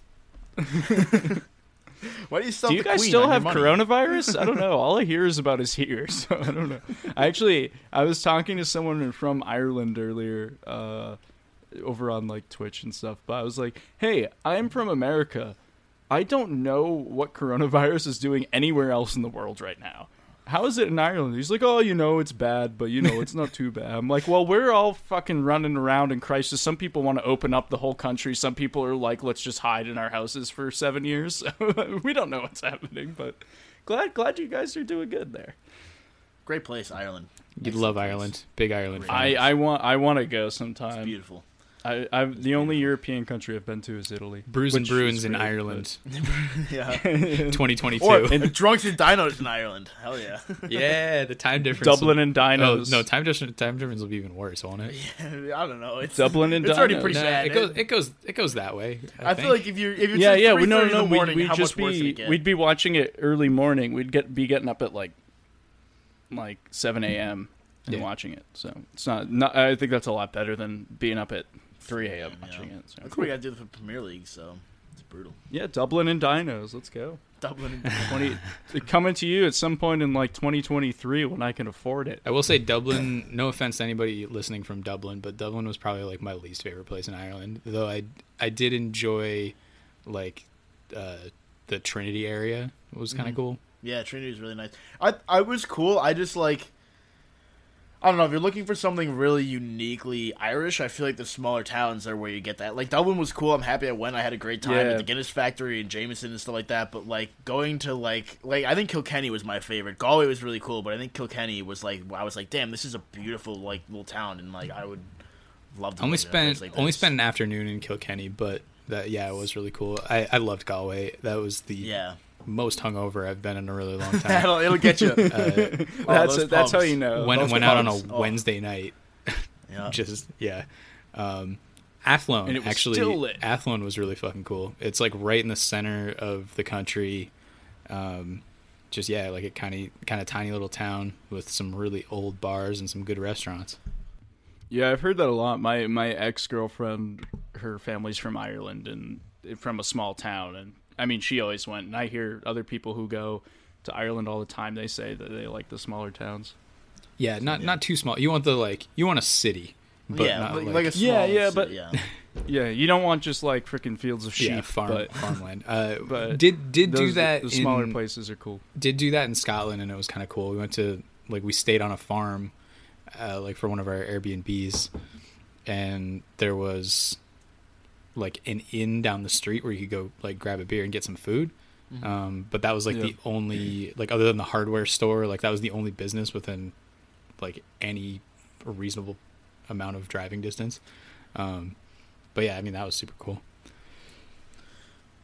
Speaker 3: Why do you still
Speaker 1: Do you guys
Speaker 3: queen
Speaker 1: still have coronavirus? I don't know. All I hear is about is here, so I don't know. I actually, I was talking to someone from Ireland earlier, uh, over on like Twitch and stuff. But I was like, "Hey, I'm from America. I don't know what coronavirus is doing anywhere else in the world right now. How is it in Ireland?" He's like, "Oh, you know, it's bad, but you know, it's not too bad." I'm like, "Well, we're all fucking running around in crisis. Some people want to open up the whole country. Some people are like, let's just hide in our houses for seven years. we don't know what's happening, but glad glad you guys are doing good there.
Speaker 3: Great place, Ireland.
Speaker 2: You'd
Speaker 3: Excellent
Speaker 2: love
Speaker 3: place.
Speaker 2: Ireland, big Ireland.
Speaker 1: I, I want I want to go
Speaker 3: It's
Speaker 1: sometime.
Speaker 3: beautiful.
Speaker 1: I I've, the only European country I've been to is Italy.
Speaker 2: Brews and Bruins in
Speaker 1: great,
Speaker 2: Ireland,
Speaker 3: Yeah.
Speaker 2: 2022.
Speaker 3: or and drunks and dinos in Ireland. Hell yeah.
Speaker 2: yeah, the time difference.
Speaker 1: Dublin and
Speaker 2: Oh
Speaker 1: Dinos.
Speaker 2: no, time difference. Time difference will be even worse, won't it?
Speaker 3: Yeah, I don't know. It's
Speaker 1: Dublin and
Speaker 3: It's already pretty
Speaker 2: Nah,
Speaker 3: sad.
Speaker 2: it goes. It goes. It goes that way. I,
Speaker 3: I feel like if you if you
Speaker 1: yeah, yeah. we, no, no, no,
Speaker 3: morning,
Speaker 1: we'd, we'd
Speaker 3: how
Speaker 1: just
Speaker 3: much worse would
Speaker 1: be
Speaker 3: it
Speaker 1: we'd be watching it early morning. We'd get be getting up at like like seven a.m. and
Speaker 2: Yeah.
Speaker 1: watching it. So it's not not. I think that's a lot better than being up at three a.m. watching
Speaker 3: Yeah.
Speaker 1: it. So.
Speaker 3: That's what we got to do for Premier League. So it's brutal.
Speaker 1: Yeah, Dublin and Dinos. Let's go.
Speaker 3: Dublin. And
Speaker 1: Twenty coming to you at some point in like 2023 when I can afford it.
Speaker 2: I will say Dublin. No offense to anybody listening from Dublin, but Dublin was probably like my least favorite place in Ireland. Though I I did enjoy like uh, the Trinity area. It was kind of cool.
Speaker 3: Yeah, Trinity was really nice. I I was cool. I just like I don't know if you're looking for something really uniquely Irish. I feel like the smaller towns are where you get that. Like Dublin was cool. I'm happy I went. I had a great time
Speaker 1: Yeah.
Speaker 3: at the Guinness factory and Jameson and stuff like that. But like going to like like I think Kilkenny was my favorite. Galway was really cool, but I think Kilkenny was like I was like, damn, this is a beautiful like little town, and like I would love to
Speaker 2: only
Speaker 3: live in a place
Speaker 2: spent
Speaker 3: like
Speaker 2: only spent an afternoon in Kilkenny, but that yeah, it was really cool. I, I loved Galway. That was the
Speaker 3: yeah.
Speaker 2: Most hungover I've been in a really long time.
Speaker 3: That'll, it'll get you.
Speaker 2: uh,
Speaker 1: that's
Speaker 3: those
Speaker 1: that's how you know.
Speaker 2: went
Speaker 3: those
Speaker 2: went out on a.
Speaker 3: Oh.
Speaker 2: Wednesday night.
Speaker 3: yeah.
Speaker 2: Just yeah. Um, Athlone
Speaker 1: And it was
Speaker 2: actually
Speaker 1: still lit.
Speaker 2: Athlone was really fucking cool. It's like right in the center of the country. Um, just yeah, like a kind of kind of tiny little town with some really old bars and some good restaurants.
Speaker 1: Yeah, I've heard that a lot. My my ex girlfriend, her family's from Ireland and from a small town, and I mean she always went. And I hear other people who go to Ireland all the time. They say that they like the smaller towns.
Speaker 2: Yeah, not not too small. You want the like you want a city, but
Speaker 3: yeah,
Speaker 2: not
Speaker 3: like,
Speaker 2: like,
Speaker 3: like a small
Speaker 1: Yeah, yeah,
Speaker 3: city,
Speaker 1: but-
Speaker 3: yeah.
Speaker 1: Yeah, you don't want just like freaking fields of sheep.
Speaker 2: yeah farm
Speaker 1: but,
Speaker 2: farmland. Uh,
Speaker 1: but
Speaker 2: did did do that
Speaker 1: The smaller
Speaker 2: in,
Speaker 1: places are cool.
Speaker 2: did do that in Scotland, and it was kind of cool. We went to like we stayed on a farm, uh, like for one of our Airbnbs, and there was like an inn down the street where you could go like grab a beer and get some food. Um, but that was like
Speaker 1: Yeah.
Speaker 2: the only like other than the hardware store, like that was the only business within like any reasonable amount of driving distance. Um, but yeah, I mean that was super cool.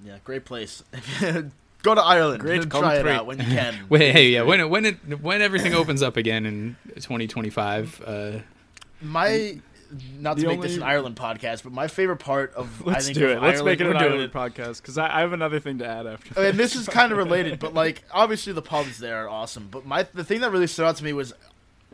Speaker 3: Yeah, great place. Go to Ireland.
Speaker 1: Great
Speaker 3: Try it out when you can.
Speaker 2: Wait, hey, yeah, when it, when it when everything opens up again in 2025, uh,
Speaker 3: my not to
Speaker 1: The
Speaker 3: make this an Ireland podcast, but my favorite part of
Speaker 1: Let's
Speaker 3: I think
Speaker 1: do
Speaker 3: of
Speaker 1: it. Let's
Speaker 3: Ireland,
Speaker 1: make it an
Speaker 3: doing
Speaker 1: Ireland podcast because I, I have another thing to add after.
Speaker 3: and this is kind of related, but like obviously the pubs there are awesome. But my the thing that really stood out to me was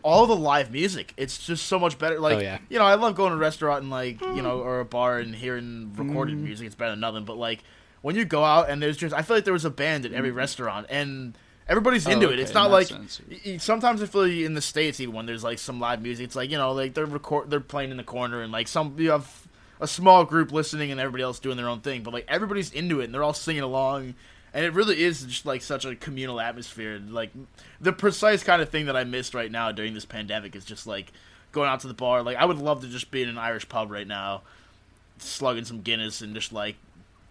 Speaker 3: all the live music. It's just so much better. Like
Speaker 2: Oh, yeah.
Speaker 3: you know, I love going to a restaurant and like you know or a bar and hearing recorded
Speaker 1: Mm.
Speaker 3: music. It's better than nothing. But like when you go out and there's just I feel like there was a band at every restaurant and. Everybody's.
Speaker 1: Oh,
Speaker 3: into
Speaker 1: okay,
Speaker 3: it. It's not like
Speaker 1: sense.
Speaker 3: sometimes I feel like in the states even when there's like some live music, it's like you know like they're record they're playing in the corner and like some you have a small group listening and everybody else doing their own thing, but like everybody's into it and they're all singing along, and it really is just like such a communal atmosphere. Like the precise kind of thing that I missed right now during this pandemic is just like going out to the bar. Like I would love to just be in an Irish pub right now, slugging some Guinness and just like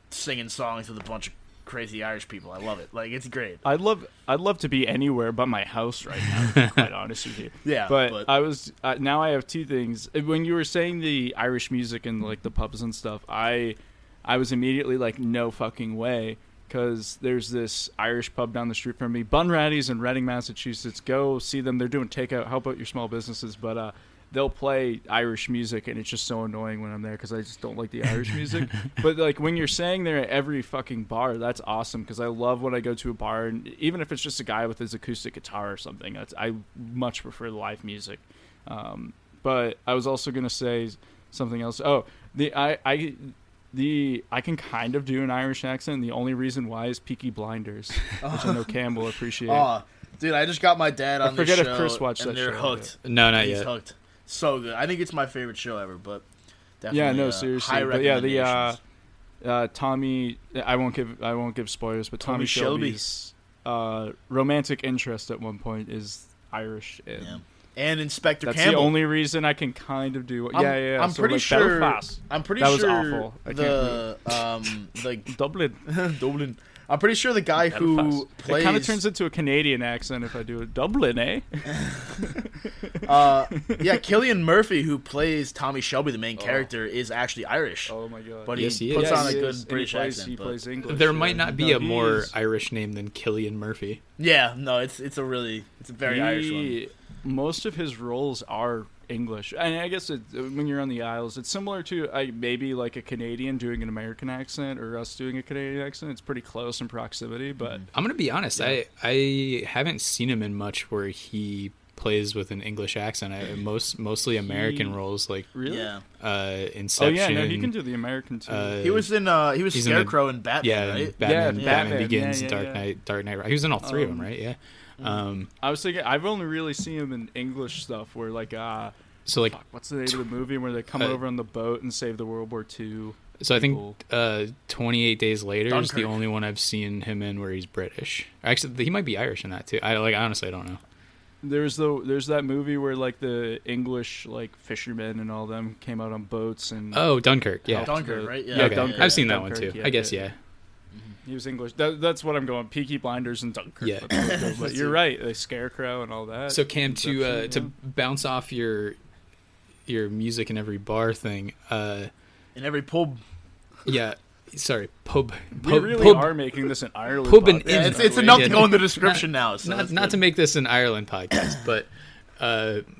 Speaker 3: singing songs with a bunch of crazy Irish people. I love it. Like it's great.
Speaker 1: I'd love I'd love to be anywhere but my house right now. To be quite honest with you.
Speaker 3: Yeah,
Speaker 1: but,
Speaker 3: but-
Speaker 1: I was uh, now I have two things. When you were saying the Irish music and like the pubs and stuff, I I was immediately like, no fucking way, because there's this Irish pub down the street from me, Bunratty's in Reading, Massachusetts. Go see them. They're doing takeout. Help out your small businesses, but uh. They'll play Irish music, and it's just so annoying when I'm there because I just don't like the Irish music. but like when you're saying there at every fucking bar, that's awesome because I love when I go to a bar, and even if it's just a guy with his acoustic guitar or something, that's I much prefer the live music. Um, but I was also gonna say something else. Oh, the I I the I can kind of do an Irish accent. The only reason why is Peaky Blinders, which I know Cam will appreciate.
Speaker 3: Oh, dude, I just got my dad on
Speaker 1: forget
Speaker 3: this
Speaker 1: if
Speaker 3: show,
Speaker 1: Chris watched
Speaker 3: and
Speaker 1: that
Speaker 3: they're
Speaker 1: show,
Speaker 3: hooked.
Speaker 2: No, not
Speaker 3: He's
Speaker 2: yet.
Speaker 3: hooked. So good. I think it's my favorite show ever. But definitely,
Speaker 1: yeah, no,
Speaker 3: uh,
Speaker 1: seriously.
Speaker 3: high
Speaker 1: But yeah, the uh, uh, Tommy. I won't give I won't give spoilers, but Tommy,
Speaker 3: Tommy Shelby.
Speaker 1: Shelby's uh, romantic interest at one point is Irish. And
Speaker 3: yeah. and Inspector
Speaker 1: That's
Speaker 3: Campbell.
Speaker 1: the only reason I can kind of do.
Speaker 3: I'm,
Speaker 1: yeah, yeah.
Speaker 3: I'm
Speaker 1: So,
Speaker 3: pretty
Speaker 1: like,
Speaker 3: sure. I'm pretty
Speaker 1: That was
Speaker 3: sure
Speaker 1: awful. I
Speaker 3: the um the
Speaker 1: Dublin.
Speaker 3: Dublin. I'm pretty sure the guy who plays
Speaker 1: It kind of turns into a Canadian accent if I do a Dublin, eh?
Speaker 3: uh yeah Cillian Murphy who plays Tommy Shelby the main character is actually Irish.
Speaker 1: Oh my god.
Speaker 3: But
Speaker 2: Yes,
Speaker 3: he,
Speaker 2: he
Speaker 3: puts
Speaker 2: is.
Speaker 3: on a
Speaker 1: he
Speaker 3: good
Speaker 1: is, and
Speaker 3: British
Speaker 1: he plays,
Speaker 3: accent.
Speaker 1: He
Speaker 3: but-
Speaker 1: plays English.
Speaker 2: There
Speaker 1: yeah.
Speaker 2: might not be
Speaker 1: No,
Speaker 2: a more
Speaker 1: he's-
Speaker 2: Irish name than Cillian Murphy.
Speaker 3: Yeah, no, it's it's a really it's a very Irish one.
Speaker 1: Most of his roles are English, and I guess it, when you're on the Isles, it's similar to uh, maybe like a Canadian doing an American accent or us doing a Canadian accent. It's pretty close in proximity, but
Speaker 2: I'm gonna be honest. I I haven't seen him in much where he plays with an English accent. I most mostly American
Speaker 1: He-
Speaker 2: roles like
Speaker 1: really,
Speaker 3: Yeah,
Speaker 2: uh,
Speaker 1: Oh yeah, no, he can do the American too.
Speaker 2: uh,
Speaker 3: he was in uh he was
Speaker 2: he's in the-
Speaker 3: Scarecrow in Batman,
Speaker 2: yeah,
Speaker 3: right?
Speaker 2: Batman,
Speaker 1: Yeah,
Speaker 2: Batman,
Speaker 1: Batman,
Speaker 2: Begins,
Speaker 1: yeah, yeah,
Speaker 2: Dark
Speaker 1: yeah.
Speaker 2: Knight, Dark Knight. He was in all three of them,
Speaker 1: Um,
Speaker 2: right? Yeah. Um,
Speaker 1: I was thinking I've only really seen him in English stuff where like uh
Speaker 2: so like,
Speaker 1: fuck, what's the name of the movie where they come
Speaker 2: Uh,
Speaker 1: over on the boat and save the World War II?
Speaker 2: so I think uh, 28 Days Later is the only one I've seen him in where he's British. Actually, he might be Irish in that too. I like honestly, I don't know.
Speaker 1: There's the there's that movie where like the English like fishermen and all them came out on boats and
Speaker 2: Oh, Dunkirk. Yeah.
Speaker 3: Dunkirk,
Speaker 1: the-
Speaker 3: right? Yeah,
Speaker 1: Yeah,
Speaker 2: okay.
Speaker 1: Dunkirk.
Speaker 2: I've seen that one too.
Speaker 1: yeah,
Speaker 2: I guess
Speaker 1: yeah.
Speaker 2: yeah.
Speaker 1: He was English. That, that's what I'm going. Peaky Blinders and Dunkirk.
Speaker 2: Yeah.
Speaker 1: But, but you're right. The Scarecrow and all that.
Speaker 2: So Cam, to uh,
Speaker 1: Inception,
Speaker 2: to bounce off your your music in every bar thing. Uh,
Speaker 3: In every pub.
Speaker 2: yeah, sorry, pub.
Speaker 1: we really
Speaker 2: pub-
Speaker 1: are making this an Ireland.
Speaker 2: Pub and
Speaker 3: Yeah, it's it's enough
Speaker 2: Yeah,
Speaker 3: to go in the description now. So
Speaker 2: not not to make this an Ireland podcast, but uh,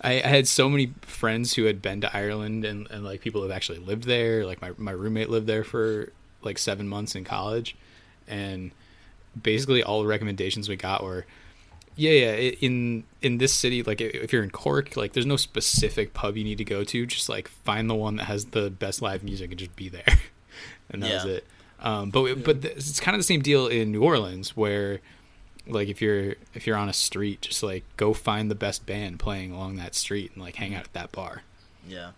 Speaker 2: I, I had so many friends who had been to Ireland and, and like people who have actually lived there. Like my my roommate lived there for like seven months in college, and basically all the recommendations we got were. Yeah, yeah. In in this city, like if you're in Cork, like there's no specific pub you need to go to. Just like find the one that has the best live music and just be there, and that was it. Um, but but th- it's kind of the same deal in New Orleans, where like if you're if you're on a street, just like go find the best band playing along that street and like hang out at that bar.
Speaker 3: Yeah,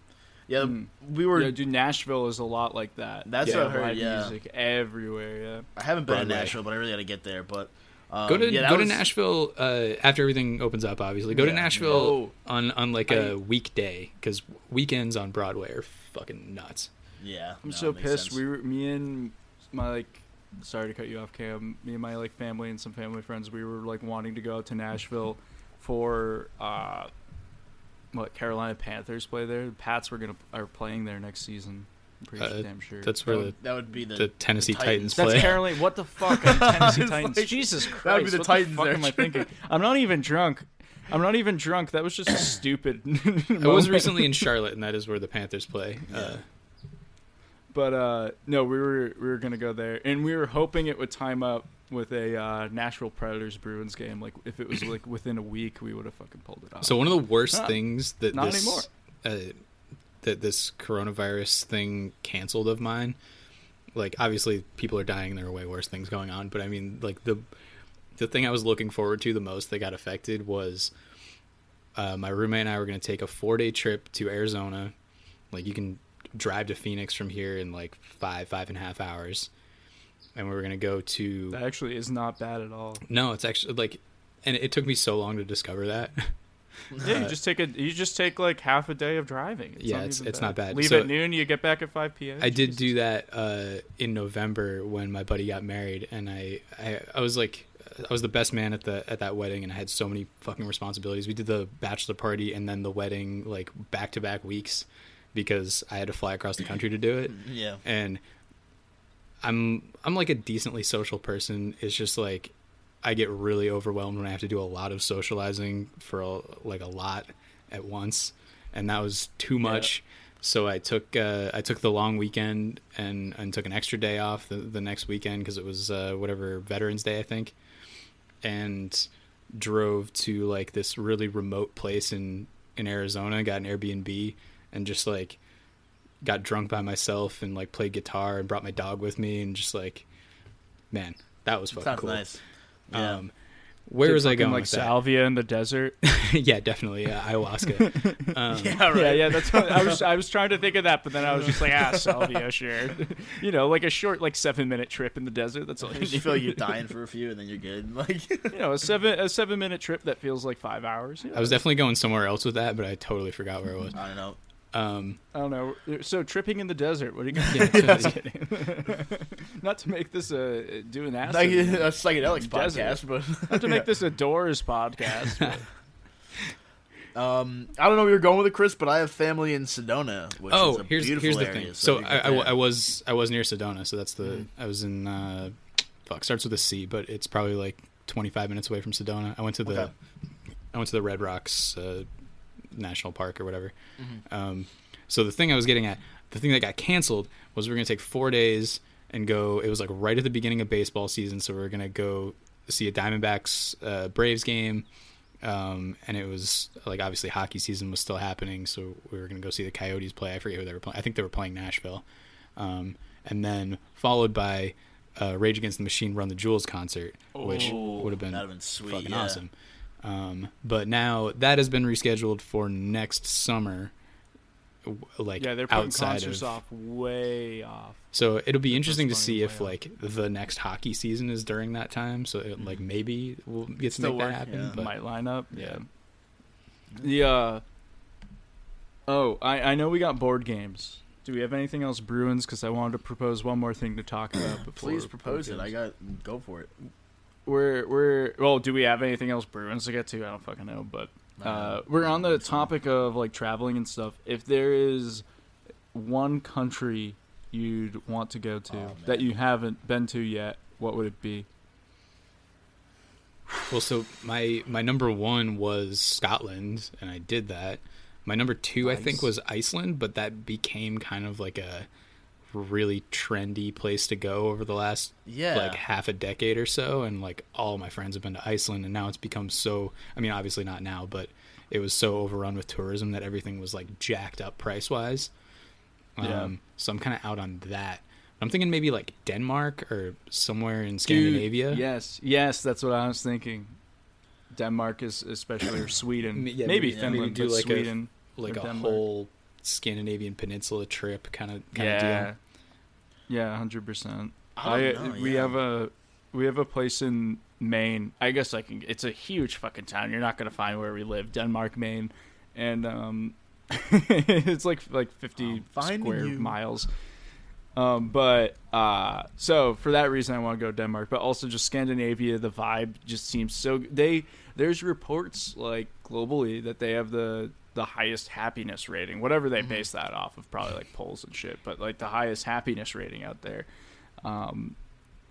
Speaker 3: yeah.
Speaker 1: Hmm.
Speaker 3: We were.
Speaker 1: Yeah, dude, Nashville is a lot like that.
Speaker 3: That's
Speaker 2: what
Speaker 1: Yeah,
Speaker 2: I've
Speaker 3: heard, yeah.
Speaker 1: music everywhere. Yeah.
Speaker 3: I haven't been
Speaker 2: Broadway.
Speaker 3: to Nashville, but I really got to get there. But um,
Speaker 2: Go to
Speaker 3: yeah, that
Speaker 2: go to Nashville uh, after everything opens up. Obviously, go to Nashville
Speaker 1: Oh.
Speaker 2: on on like a
Speaker 1: I-
Speaker 2: weekday because weekends on Broadway are fucking nuts.
Speaker 3: Yeah,
Speaker 1: I'm
Speaker 3: no,
Speaker 1: so pissed.
Speaker 3: sense.
Speaker 1: We were me and my like. Sorry to cut you off, Cam. Me and my like family and some family friends. We were like wanting to go out to Nashville for uh, what Carolina Panthers play there. The Pats were gonna are playing there next season. I'm pretty
Speaker 2: Uh,
Speaker 1: damn sure.
Speaker 2: That's
Speaker 3: that
Speaker 2: where
Speaker 3: would, that would be the,
Speaker 2: the, the Tennessee Titans,
Speaker 3: Titans.
Speaker 1: That's
Speaker 2: play.
Speaker 1: Carolina. What the fuck? I'm Tennessee Titans.
Speaker 3: like-
Speaker 1: Jesus Christ.
Speaker 3: that would be the
Speaker 1: what
Speaker 3: Titans
Speaker 1: The fuck am I thinking? I'm not even drunk. I'm not even drunk. That was just a stupid.
Speaker 2: I was recently in Charlotte, and that is where the Panthers play. Uh,
Speaker 1: but uh, no, we were we were gonna go there, and we were hoping it would time up with a uh, Nashville Predators Bruins game. Like if it was like within a week, we would have fucking pulled it off.
Speaker 2: so one of the worst things that
Speaker 1: not
Speaker 2: this
Speaker 1: anymore.
Speaker 2: Uh, that this coronavirus thing canceled of mine. Like obviously people are dying, there are way worse things going on, but I mean like the the thing I was looking forward to the most that got affected was uh, my roommate and I were going to take a four day trip to Arizona. Like you can drive to Phoenix from here in like five five and a half hours, and we were going to go to
Speaker 1: that actually is not bad at all.
Speaker 2: no, it's actually like, and it took me so long to discover that.
Speaker 1: Yeah, you just take a you just take like half a day of driving. It's
Speaker 2: Yeah,
Speaker 1: not
Speaker 2: it's-
Speaker 1: even
Speaker 2: it's not bad.
Speaker 1: Leave
Speaker 2: So-
Speaker 1: at noon, you get back at five p.m.
Speaker 2: I did
Speaker 1: Jesus.
Speaker 2: do that uh, in November when my buddy got married, and I, I I was like I was the best man at the at that wedding, and I had so many fucking responsibilities. We did the bachelor party and then the wedding like back to back weeks because I had to fly across the country to do it,
Speaker 3: Yeah.
Speaker 2: and I'm I'm like a decently social person. It's just like I get really overwhelmed when I have to do a lot of socializing for a, like a lot at once, and that was too much. So I took uh, I took the long weekend and and took an extra day off the, the next weekend because it was uh, whatever Veterans Day I think, and drove to like this really remote place in in Arizona. Got an Airbnb and just like got drunk by myself and like played guitar and brought my dog with me and just like man that was fucking
Speaker 3: Sounds
Speaker 2: cool.
Speaker 3: nice. Yeah.
Speaker 2: Um, where
Speaker 1: Did
Speaker 2: was I
Speaker 1: fucking,
Speaker 2: going
Speaker 1: like
Speaker 2: with that?
Speaker 1: salvia in the desert?
Speaker 2: yeah, definitely yeah, ayahuasca. Um,
Speaker 3: yeah, right.
Speaker 1: Yeah, yeah, that's what I was. I was trying to think of that, but then I was just like, ah, salvia, sure. you know, like a short, like seven minute trip in the desert. That's all.
Speaker 3: You
Speaker 1: You,
Speaker 3: feel like you're dying for a few, and then you're good. Like,
Speaker 1: you know, a seven a seven minute trip that feels like five hours. You know,
Speaker 2: I was definitely going somewhere else with that, but I totally forgot where it was.
Speaker 3: I don't know.
Speaker 2: Um,
Speaker 1: I don't know. So tripping in the desert. What are you gonna
Speaker 2: Yeah,
Speaker 1: do? Just
Speaker 2: yeah.
Speaker 1: kidding. Not to make this a do an acid.
Speaker 3: Like a psychedelics
Speaker 1: Desert.
Speaker 3: podcast, but
Speaker 1: Not to make this a Doors podcast.
Speaker 3: Um, I don't know where you're going with it, Chris, but I have family in Sedona, which
Speaker 2: oh,
Speaker 3: is a
Speaker 2: here's
Speaker 3: beautiful
Speaker 2: here's the
Speaker 3: area.
Speaker 2: thing. So
Speaker 3: you
Speaker 2: I, I. I was I was near Sedona, so that's the
Speaker 3: Mm-hmm.
Speaker 2: I was in uh, fuck starts with a C, but it's probably like 25 minutes away from Sedona. I went to the
Speaker 3: Okay.
Speaker 2: I went to the Red Rocks uh, National Park or whatever.
Speaker 3: Mm-hmm.
Speaker 2: Um, so the thing I was getting at, the thing that got canceled was we are gonna take four days and go. It was like right at the beginning of baseball season, so we are gonna go see a Diamondbacks uh, Braves game. Um, and it was like obviously hockey season was still happening, so we were gonna go see the Coyotes play. I forget who they were playing. I think they were playing Nashville. Um, and then followed by uh, Rage Against the Machine Run the Jewels concert, which
Speaker 3: Ooh,
Speaker 2: would have been,
Speaker 3: that'd have been sweet,
Speaker 2: fucking
Speaker 3: yeah.
Speaker 2: awesome. Um, but now that has been rescheduled for next summer. Like
Speaker 1: yeah, they're putting
Speaker 2: outside
Speaker 1: concerts
Speaker 2: of,
Speaker 1: off way off.
Speaker 2: so it'll be interesting to see if
Speaker 1: off.
Speaker 2: like the next hockey season is during that time. So it, like maybe we'll get to
Speaker 3: Still
Speaker 2: make that happen.
Speaker 3: yeah.
Speaker 2: But
Speaker 1: might line up.
Speaker 2: yeah.
Speaker 1: Yeah. The uh Oh, I I know we got board games. Do we have anything else Bruins cuz I wanted to propose one more thing to talk about before
Speaker 3: Please propose it. I got go for it.
Speaker 1: We're we're well, do we have anything else Bruins to get to? I don't fucking know, but uh we're on the topic of like traveling and stuff. If there is one country you'd want to go to
Speaker 3: Oh,
Speaker 1: that you haven't been to yet, what would it be?
Speaker 2: Well, so my my number one was Scotland, and I did that. My number two, I think, was Iceland, but that became kind of like a really trendy place to go over the last
Speaker 3: Yeah.
Speaker 2: like half a decade or so and like all my friends have been to Iceland and now it's become so I mean obviously not now but it was so overrun with tourism that everything was like jacked up price wise
Speaker 1: Yeah.
Speaker 2: um so I'm kind of out on that I'm thinking maybe like Denmark or somewhere in
Speaker 1: Dude,
Speaker 2: Scandinavia
Speaker 1: yes, yes, that's what I was thinking. Denmark is especially or Sweden,
Speaker 2: Yeah,
Speaker 1: maybe
Speaker 2: maybe-
Speaker 1: Finland,
Speaker 2: maybe do
Speaker 1: but
Speaker 2: like a-
Speaker 1: Sweden,
Speaker 2: like a
Speaker 1: Denmark.
Speaker 2: whole Scandinavian peninsula trip kind of kind of
Speaker 1: yeah,
Speaker 2: deal.
Speaker 1: yeah, hundred percent.
Speaker 3: I know,
Speaker 1: we
Speaker 3: yeah.
Speaker 1: have a we have a place in Maine. I guess I can. It's a huge fucking town. You're not gonna find where we live, Denmark, Maine, and um, it's like like fifty square
Speaker 3: you.
Speaker 1: miles. Um, but uh, so for that reason, I want to go Denmark, but also just Scandinavia. The vibe just seems so. They there's reports like globally that they have the the highest happiness rating, whatever they base that off of, probably like polls and shit. But like the highest happiness rating out there, um,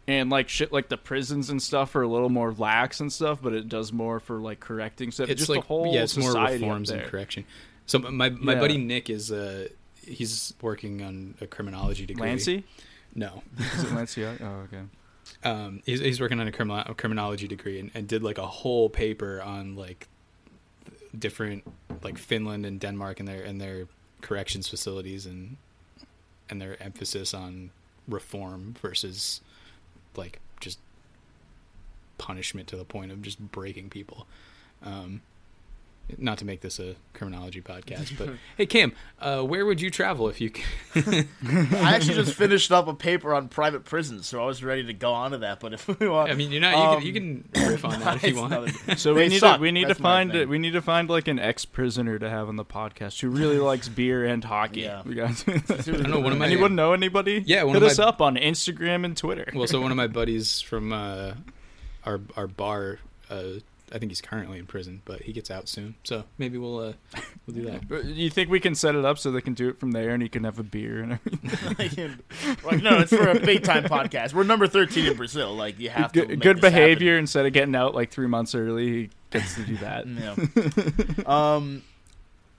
Speaker 1: and like shit like the prisons and stuff are a little more lax and stuff, but it does more for like correcting stuff.
Speaker 2: it's
Speaker 1: just
Speaker 2: like
Speaker 1: the whole
Speaker 2: yeah, it's more reforms and correction. So my my
Speaker 1: Yeah.
Speaker 2: buddy Nick is uh he's working on a criminology degree.
Speaker 1: Lancy?
Speaker 2: No,
Speaker 1: Is it Lancy? Oh, okay.
Speaker 2: um, he's he's working on a, criminal, a criminology degree and, and did like a whole paper on like different like Finland and Denmark and their and their corrections facilities and and their emphasis on reform versus like just punishment to the point of just breaking people. Um, not to make this a criminology podcast, but hey, Cam, uh, where would you travel if you?
Speaker 3: I actually just finished up a paper on private prisons, so I was ready to go on to that. But if we want,
Speaker 2: I mean, you're not. You, can, you can riff on that if you
Speaker 3: it's
Speaker 2: want.
Speaker 3: another-
Speaker 1: So we need to we need
Speaker 3: That's
Speaker 1: to find
Speaker 3: thing.
Speaker 1: we need to find like an ex prisoner to have on the podcast who really likes beer and hockey.
Speaker 3: Yeah.
Speaker 1: We got
Speaker 2: I don't know. One of my
Speaker 1: anyone know anybody?
Speaker 2: Yeah, one
Speaker 1: hit
Speaker 2: of
Speaker 1: us
Speaker 2: my-
Speaker 1: up on Instagram and Twitter.
Speaker 2: well, so one of my buddies from uh, our our bar, uh, I think he's currently in prison, but he gets out soon, so maybe we'll uh, we'll do that.
Speaker 1: you think we can set it up so they can do it from there and he can have a beer and everything?
Speaker 3: like, no, it's for a big time podcast. We're number thirteen in Brazil. Like you have to
Speaker 1: Good,
Speaker 3: make
Speaker 1: good
Speaker 3: this
Speaker 1: behavior instead of getting out like three months early. He gets to do that.
Speaker 3: Yeah. um,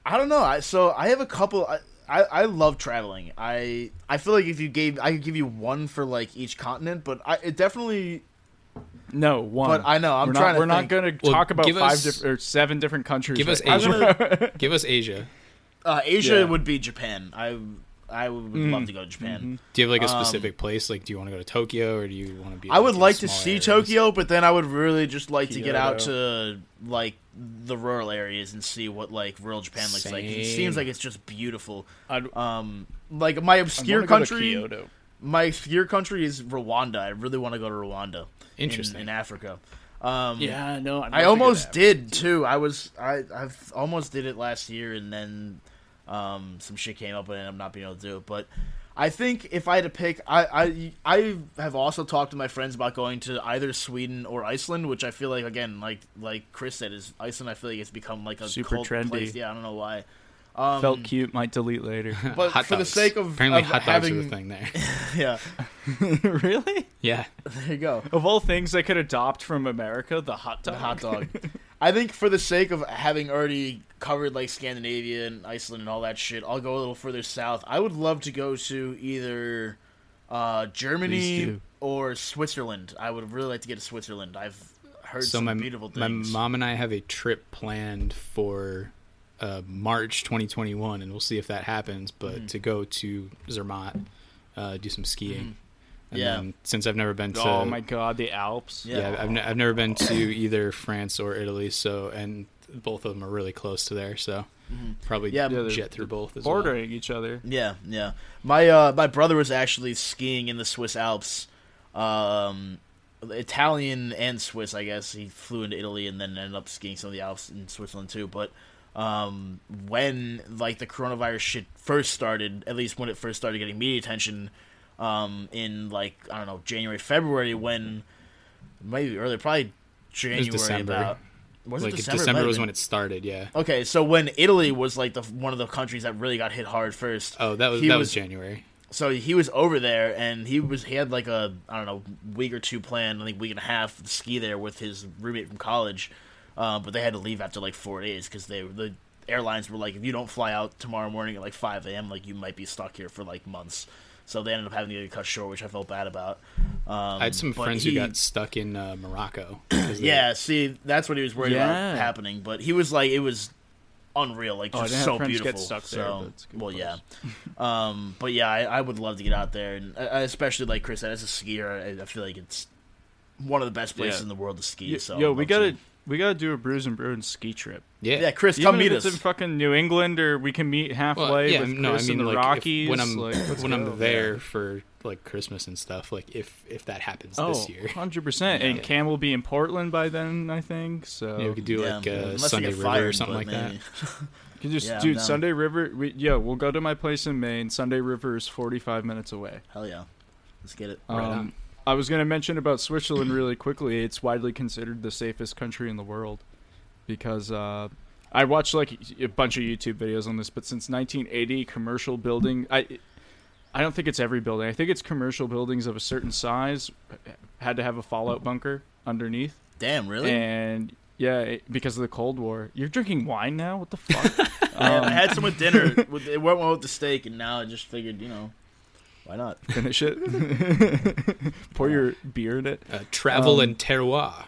Speaker 3: I don't know. I so I have a couple. I, I I love traveling. I I feel like if you gave, I could give you one for like each continent, but I it definitely.
Speaker 1: No, one.
Speaker 3: But I know, I'm
Speaker 1: we're
Speaker 3: trying
Speaker 1: not,
Speaker 3: to
Speaker 1: We're not going to
Speaker 2: Well,
Speaker 1: talk about five
Speaker 2: us-
Speaker 1: diff- or seven different countries.
Speaker 2: Give us
Speaker 1: right now.
Speaker 2: Asia. Give us Asia.
Speaker 3: Uh, Asia
Speaker 1: Yeah.
Speaker 3: would be Japan. I I would
Speaker 1: Mm.
Speaker 3: love to go to Japan.
Speaker 2: Do you have like a
Speaker 3: Um,
Speaker 2: specific place? Like, do you want to go to Tokyo or do you want to be?
Speaker 3: I would like to see
Speaker 2: areas?
Speaker 3: Tokyo, but then I would really just like to get out to like the rural areas and see what like rural Japan looks like. It seems like it's just beautiful.
Speaker 1: I'd,
Speaker 3: Um, like my obscure
Speaker 1: wanna go to
Speaker 3: country,
Speaker 1: Kyoto.
Speaker 3: My obscure country is Rwanda. I really want to go to Rwanda.
Speaker 2: Interesting.
Speaker 3: in, Africa. Um,
Speaker 1: Yeah, no,
Speaker 3: I almost did too. I was I I've almost did it last year, and then um, some shit came up, and I'm not being able to do it. But I think if I had to pick, I I I have also talked to my friends about going to either Sweden or Iceland, which I feel like again, like like Chris said, is Iceland. I feel like it's become like a
Speaker 1: Super trendy.
Speaker 3: Place. Yeah, I don't know why. Um,
Speaker 1: Felt cute. Might delete later.
Speaker 3: but
Speaker 2: Hot
Speaker 3: for the
Speaker 2: dogs.
Speaker 3: sake of
Speaker 2: apparently
Speaker 3: of
Speaker 2: hot dogs
Speaker 3: having,
Speaker 2: are the thing there.
Speaker 3: yeah,
Speaker 1: really?
Speaker 2: yeah,
Speaker 3: there you go.
Speaker 1: Of all things I could adopt from America, the hot dog.
Speaker 3: The hot dog. I think for the sake of having already covered like Scandinavia and Iceland and all that shit, I'll go a little further south. I would love to go to either uh, Germany or Switzerland. I would really like to get to Switzerland. I've heard
Speaker 2: so
Speaker 3: some
Speaker 2: my
Speaker 3: beautiful
Speaker 2: my
Speaker 3: things.
Speaker 2: mom and I have a trip planned for uh, March 2021, and we'll see if that happens. But
Speaker 3: Mm-hmm.
Speaker 2: to go to Zermatt, uh, do some skiing. And
Speaker 3: Yeah.
Speaker 2: then, since I've never been to,
Speaker 1: Oh my god, the Alps.
Speaker 3: Yeah.
Speaker 2: yeah, I've, ne- I've never been to either France or Italy. So, and both of them are really close to there. So, probably
Speaker 3: Mm-hmm. Yeah,
Speaker 1: Yeah, they're-
Speaker 2: jet through both as well.
Speaker 1: Bordering each other.
Speaker 3: Yeah, yeah. My uh, my brother was actually skiing in the Swiss Alps. Um, Italian and Swiss, I guess. He flew into Italy and then ended up skiing some of the Alps in Switzerland too. But um, when like the coronavirus shit first started, at least when it first started getting media attention, um, in like I don't know January, February, when maybe earlier, probably January
Speaker 2: December.
Speaker 3: about. Was
Speaker 2: like
Speaker 3: it
Speaker 2: December,
Speaker 3: December? It might have
Speaker 2: was when it started. Yeah.
Speaker 3: Okay, so when Italy was like the one of the countries that really got hit hard first.
Speaker 2: Oh, that was that was January.
Speaker 3: so he was over there and he was he had like a I don't know week or two planned I think week and a half ski there with his roommate from college, uh, but they had to leave after like four days because they the airlines were like if you don't fly out tomorrow morning at like five a.m. like you might be stuck here for like months. So they ended up having to get cut short, which I felt bad about. Um,
Speaker 2: I had some friends
Speaker 3: he-
Speaker 2: who got stuck in uh, Morocco. 'cause they-
Speaker 3: yeah, see, that's what he was worried
Speaker 1: Yeah.
Speaker 3: about happening. But he was like, it was unreal, like
Speaker 1: Oh,
Speaker 3: just
Speaker 1: didn't
Speaker 3: so beautiful.
Speaker 1: get stuck there,
Speaker 3: so,
Speaker 1: but it's a good
Speaker 3: well,
Speaker 1: place.
Speaker 3: yeah. um, but yeah, I, I would love to get out there, and uh, especially like Chris said, as a skier, I, I feel like it's one of the best places
Speaker 1: Yeah.
Speaker 3: in the world to ski.
Speaker 1: Yo,
Speaker 3: so
Speaker 1: yo
Speaker 3: I'd
Speaker 1: we gotta
Speaker 3: to.
Speaker 1: We gotta do a Brews and Bruin ski trip.
Speaker 2: yeah,
Speaker 3: yeah, Chris,
Speaker 1: Even
Speaker 3: come
Speaker 1: if
Speaker 3: meet
Speaker 1: it's
Speaker 3: us.
Speaker 1: in fucking New England, or we can meet halfway
Speaker 2: Well, yeah,
Speaker 1: with
Speaker 2: no, I mean
Speaker 1: in the
Speaker 2: like if-
Speaker 1: Rockies.
Speaker 2: when I'm
Speaker 1: like,
Speaker 2: when
Speaker 1: go.
Speaker 2: I'm there for like Christmas and stuff. Like if if that happens
Speaker 1: Oh,
Speaker 2: this year,
Speaker 1: 100%. And
Speaker 2: Yeah.
Speaker 1: Cam will be in Portland by then, I think. So
Speaker 2: yeah, we could do
Speaker 3: Yeah,
Speaker 2: like
Speaker 3: yeah,
Speaker 2: uh, Sunday
Speaker 3: get
Speaker 2: River or something
Speaker 3: but
Speaker 2: like that.
Speaker 1: You can just,
Speaker 3: Yeah,
Speaker 1: dude. Sunday River. We, yo, we'll go to my place in Maine. Sunday River is 45 minutes away.
Speaker 3: Hell yeah, let's get it.
Speaker 2: Right
Speaker 1: Um,
Speaker 2: on.
Speaker 1: I was going to mention about Switzerland really quickly. It's widely considered the safest country in the world because uh, I watched like a bunch of YouTube videos on this. But since 1980, commercial building, I I don't think it's every building. I think it's commercial buildings of a certain size had to have a fallout bunker underneath.
Speaker 3: Damn, really?
Speaker 1: And yeah, it, because of the Cold War. You're drinking wine now? What the fuck?
Speaker 3: I,
Speaker 1: Um,
Speaker 3: I had some with dinner. With, it went well with the steak, and now I just figured, you know, why not?
Speaker 1: finish it. Pour your beer in it.
Speaker 2: Uh, travel
Speaker 1: Um,
Speaker 2: and terroir.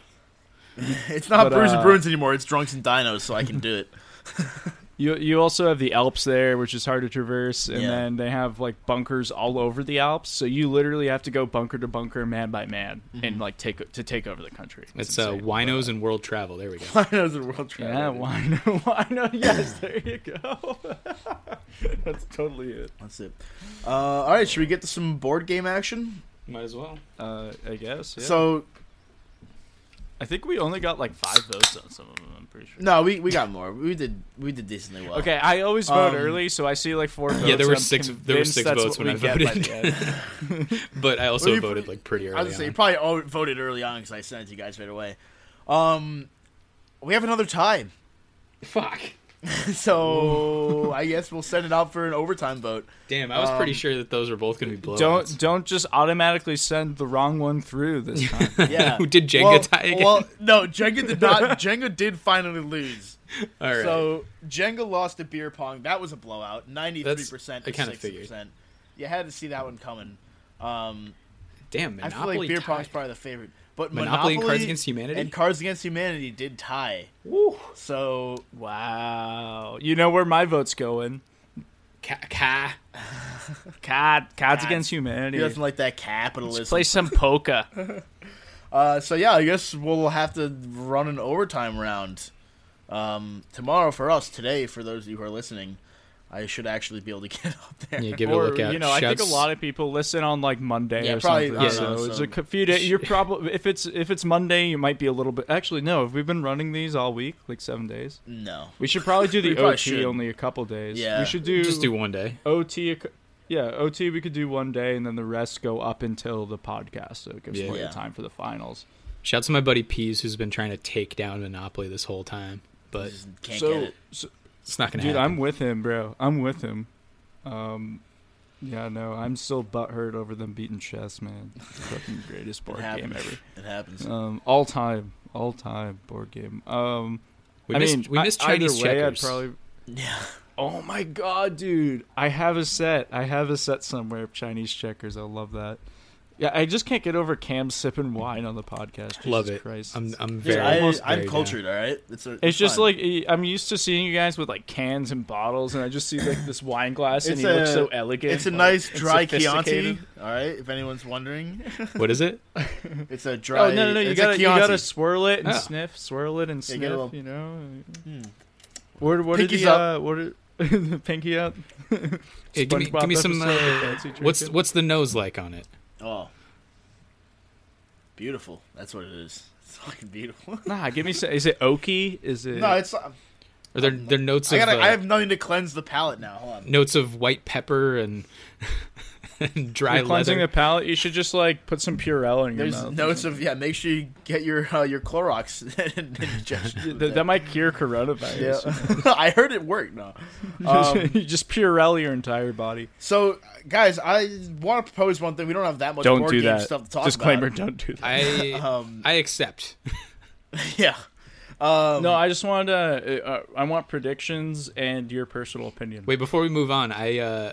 Speaker 3: It's not
Speaker 1: But,
Speaker 3: brews
Speaker 1: uh,
Speaker 3: and bruins anymore. It's drunks and dinos, so I can do it.
Speaker 1: You you also have the Alps there, which is hard to traverse, and
Speaker 3: Yeah.
Speaker 1: then they have like bunkers all over the Alps. So you literally have to go bunker to bunker, man by man,
Speaker 3: Mm-hmm.
Speaker 1: and like take to take over the country.
Speaker 2: It's uh,
Speaker 1: insane.
Speaker 2: winos and world travel. There we go.
Speaker 3: Dinos and world travel.
Speaker 1: Yeah, why no? Why no? Yes, there you go. That's totally it.
Speaker 3: That's it. Uh, all right, should we get to some board game action?
Speaker 2: Might as well.
Speaker 1: Uh, I guess. Yeah.
Speaker 3: So
Speaker 1: I think we only got like five votes on some of them. I'm pretty sure.
Speaker 3: no, we, we got more. We did we did decently well.
Speaker 1: Okay, I always vote
Speaker 3: Um,
Speaker 1: early, so I see like four. Votes,
Speaker 2: Yeah, there were
Speaker 1: and I'm
Speaker 2: six- there were
Speaker 1: convinced
Speaker 2: six
Speaker 1: that's
Speaker 2: votes
Speaker 1: what
Speaker 2: when
Speaker 1: we
Speaker 2: I
Speaker 1: get by
Speaker 2: voted.
Speaker 1: the end.
Speaker 2: But I also
Speaker 3: Well, you-
Speaker 2: voted like pretty
Speaker 3: I
Speaker 2: early.
Speaker 3: was gonna say you
Speaker 2: on.
Speaker 3: probably all voted early on because I sent it to you guys right away. Um, we have another tie,
Speaker 2: Fuck.
Speaker 3: so I guess we'll send it out for an overtime vote.
Speaker 2: Damn, I was pretty
Speaker 3: Um,
Speaker 2: sure that those were both going to be blowouts.
Speaker 1: Don't don't just automatically send the wrong one through this time.
Speaker 3: Yeah,
Speaker 2: Who did Jenga
Speaker 3: well,
Speaker 2: tie again?
Speaker 3: Well, no, Jenga did not. Jenga did finally lose.
Speaker 2: All right.
Speaker 3: So Jenga lost to beer pong. That was a blowout. Ninety three percent to sixty percent. You had to see that one coming. Um,
Speaker 2: Damn,
Speaker 3: I
Speaker 2: Monopoly
Speaker 3: feel like beer
Speaker 2: tied.
Speaker 3: pong's probably the favorite, but
Speaker 2: Monopoly
Speaker 3: Monopoly,
Speaker 2: and Cards Against Humanity?
Speaker 3: and Cards Against Humanity did tie.
Speaker 2: Woo.
Speaker 3: So
Speaker 1: wow, you know where my vote's going?
Speaker 2: Ka.
Speaker 1: Cod, Cods
Speaker 3: Cods.
Speaker 1: Against
Speaker 3: he
Speaker 1: Humanity.
Speaker 3: doesn't like that
Speaker 1: Let's
Speaker 3: capitalism.
Speaker 1: play some polka.
Speaker 3: Uh, so yeah, I guess we'll have to run an overtime round um, tomorrow for us. Today, for those of you who are listening, I should actually be able to get up there.
Speaker 2: Yeah, give it a look out.
Speaker 1: you know, I think a lot of people listen on like Monday
Speaker 3: Yeah,
Speaker 1: or
Speaker 3: probably-
Speaker 1: something.
Speaker 2: I
Speaker 1: so
Speaker 3: don't
Speaker 1: it's
Speaker 3: so-
Speaker 1: a c- few days. You're probably if it's if it's Monday, you might be a little bit. Actually, no. Have we've been running these all week, like seven days?
Speaker 3: no.
Speaker 1: We should probably do the OT
Speaker 3: should.
Speaker 1: only a couple days.
Speaker 3: Yeah.
Speaker 1: we should do
Speaker 2: Just do one day.
Speaker 1: OT. a Yeah, OT we could do one day, and then the rest go up until the podcast, so it gives
Speaker 2: Yeah.
Speaker 1: plenty
Speaker 3: Yeah.
Speaker 1: of time for the finals.
Speaker 2: Shouts to my buddy Pease, who's been trying to take down Monopoly this whole time, but
Speaker 3: can't
Speaker 1: so,
Speaker 3: get it.
Speaker 1: so
Speaker 2: it's not gonna
Speaker 1: Dude,
Speaker 2: happen.
Speaker 1: I'm with him, bro. I'm with him. Um, yeah, no, I'm still butthurt over them beating chess, man. Fucking greatest board game ever.
Speaker 3: It happens.
Speaker 1: Um, all time, all time board game. Um,
Speaker 2: we
Speaker 1: I
Speaker 2: missed,
Speaker 1: mean,
Speaker 2: we missed
Speaker 1: I-
Speaker 2: Chinese
Speaker 1: way, I'd
Speaker 2: checkers.
Speaker 1: probably.
Speaker 3: yeah.
Speaker 1: Oh my god, dude! I have a set. I have a set somewhere of Chinese checkers. I love that. Yeah, I just can't get over Cam sipping wine on the podcast. Jesus
Speaker 2: Love it.
Speaker 1: Christ.
Speaker 2: I'm I'm
Speaker 3: Dude,
Speaker 2: very.
Speaker 3: I,
Speaker 2: almost
Speaker 3: I'm
Speaker 2: very
Speaker 3: cultured, all right. It's, a,
Speaker 1: It's just
Speaker 3: fine.
Speaker 1: like eh, I'm used to seeing you guys with like cans and bottles, and I just see like this wine glass, and
Speaker 3: It's
Speaker 1: he looks so elegant.
Speaker 3: It's a
Speaker 1: like,
Speaker 3: nice dry Chianti. All right, if anyone's wondering.
Speaker 2: What is it?
Speaker 3: it's a dry.
Speaker 1: Oh no no no! You gotta you gotta swirl it and
Speaker 2: Oh.
Speaker 1: sniff, swirl it and sniff.
Speaker 3: get a little-
Speaker 1: You know.
Speaker 3: Hmm.
Speaker 1: What what are
Speaker 3: Pinkies
Speaker 1: the
Speaker 3: up.
Speaker 1: uh, what are the pinky up?
Speaker 2: Hey, give me give me some. Uh, what's what's the nose like on it?
Speaker 3: Oh, beautiful. That's what it is. It's fucking beautiful.
Speaker 1: Nah, give me. Some, is it oaky? Is it?
Speaker 3: no, it's. uh,
Speaker 2: Are there there notes
Speaker 3: I
Speaker 2: of
Speaker 3: gotta.
Speaker 2: uh,
Speaker 3: I have nothing to cleanse the palate now. Hold on.
Speaker 2: notes of white pepper and dry
Speaker 1: You're cleansing
Speaker 2: leather?
Speaker 1: the palate. You should just like put some Purell in your
Speaker 3: There's
Speaker 1: mouth.
Speaker 3: notes of yeah. Make sure you get your uh, your Clorox injection. with
Speaker 1: That, that might cure coronavirus.
Speaker 3: Yeah, I heard it worked. No. Um,
Speaker 1: you just Purell your entire body.
Speaker 3: so, guys, I want to propose one thing. We don't have that much
Speaker 1: Don't
Speaker 3: board
Speaker 1: do
Speaker 3: game
Speaker 1: that.
Speaker 3: stuff to talk
Speaker 1: Disclaimer:
Speaker 3: about.
Speaker 1: Disclaimer: Don't do that.
Speaker 2: I
Speaker 3: Um,
Speaker 2: I accept.
Speaker 3: yeah. Um,
Speaker 1: no, I just wanted to. Uh, I want predictions and your personal opinion.
Speaker 2: Wait, before we move on, I uh,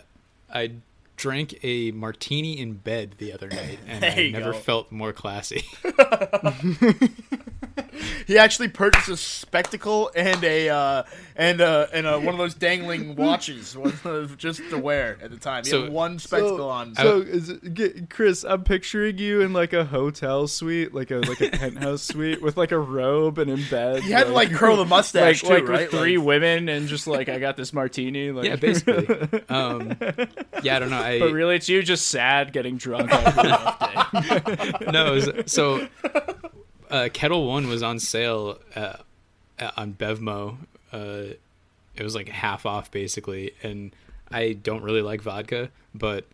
Speaker 2: I drank a martini in bed the other night, and
Speaker 3: There
Speaker 2: I never
Speaker 3: go.
Speaker 2: felt more classy.
Speaker 3: He actually purchased a spectacle and a uh, and uh, and a, one of those dangling watches just to wear at the time. He
Speaker 2: So-
Speaker 3: had one spectacle on.
Speaker 1: So, is it, get, Chris, I'm picturing you in like a hotel suite, like a like a penthouse suite with like a robe and in bed.
Speaker 3: he had to like curl the mustache
Speaker 1: like
Speaker 3: too, right?
Speaker 1: with three women and just like I got this martini. Like,
Speaker 2: yeah, basically. Um, yeah, I don't know. I
Speaker 1: But really, it's you just sad getting drunk after a rough
Speaker 2: no. it was- so uh, Ketel One was on sale uh, uh, on Bevmo. Uh, it was like half off basically, and I don't really like vodka, but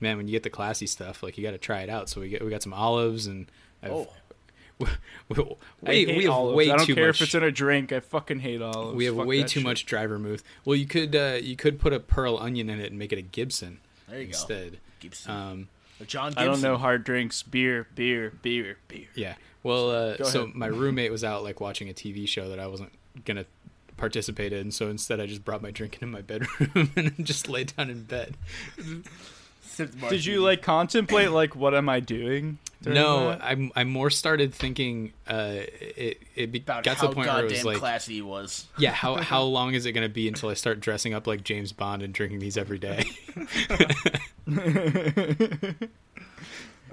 Speaker 2: man, when you get the classy stuff, like you got to try it out. So we get we got some olives and. I've,
Speaker 3: Oh.
Speaker 2: we,
Speaker 1: I
Speaker 2: we,
Speaker 1: hate
Speaker 2: we have
Speaker 1: olives.
Speaker 2: way
Speaker 1: I don't
Speaker 2: too
Speaker 1: care
Speaker 2: much.
Speaker 1: if it's in a drink. I fucking hate olives.
Speaker 2: we have
Speaker 1: Fuck
Speaker 2: way too
Speaker 1: shit.
Speaker 2: much dry vermouth. Well, you could uh, you could put a pearl onion in it and make it a Gibson.
Speaker 3: There you go.
Speaker 2: instead.
Speaker 3: Gibson.
Speaker 2: Um,
Speaker 3: John Gibson.
Speaker 1: I don't know hard drinks. Beer, beer, beer, beer.
Speaker 2: Yeah. Well, uh, so my roommate was out like watching a TV show that I wasn't gonna participate in, so instead I just brought my drink into my bedroom and just laid down in bed.
Speaker 1: Did you like contemplate like what am I doing?
Speaker 2: No,
Speaker 1: that?
Speaker 2: I I more started thinking uh, it it be,
Speaker 3: about
Speaker 2: got to
Speaker 3: how
Speaker 2: the point where it
Speaker 3: goddamn
Speaker 2: was like
Speaker 3: classy he was?
Speaker 2: yeah how how long is it gonna be until I start dressing up like James Bond and drinking these every day?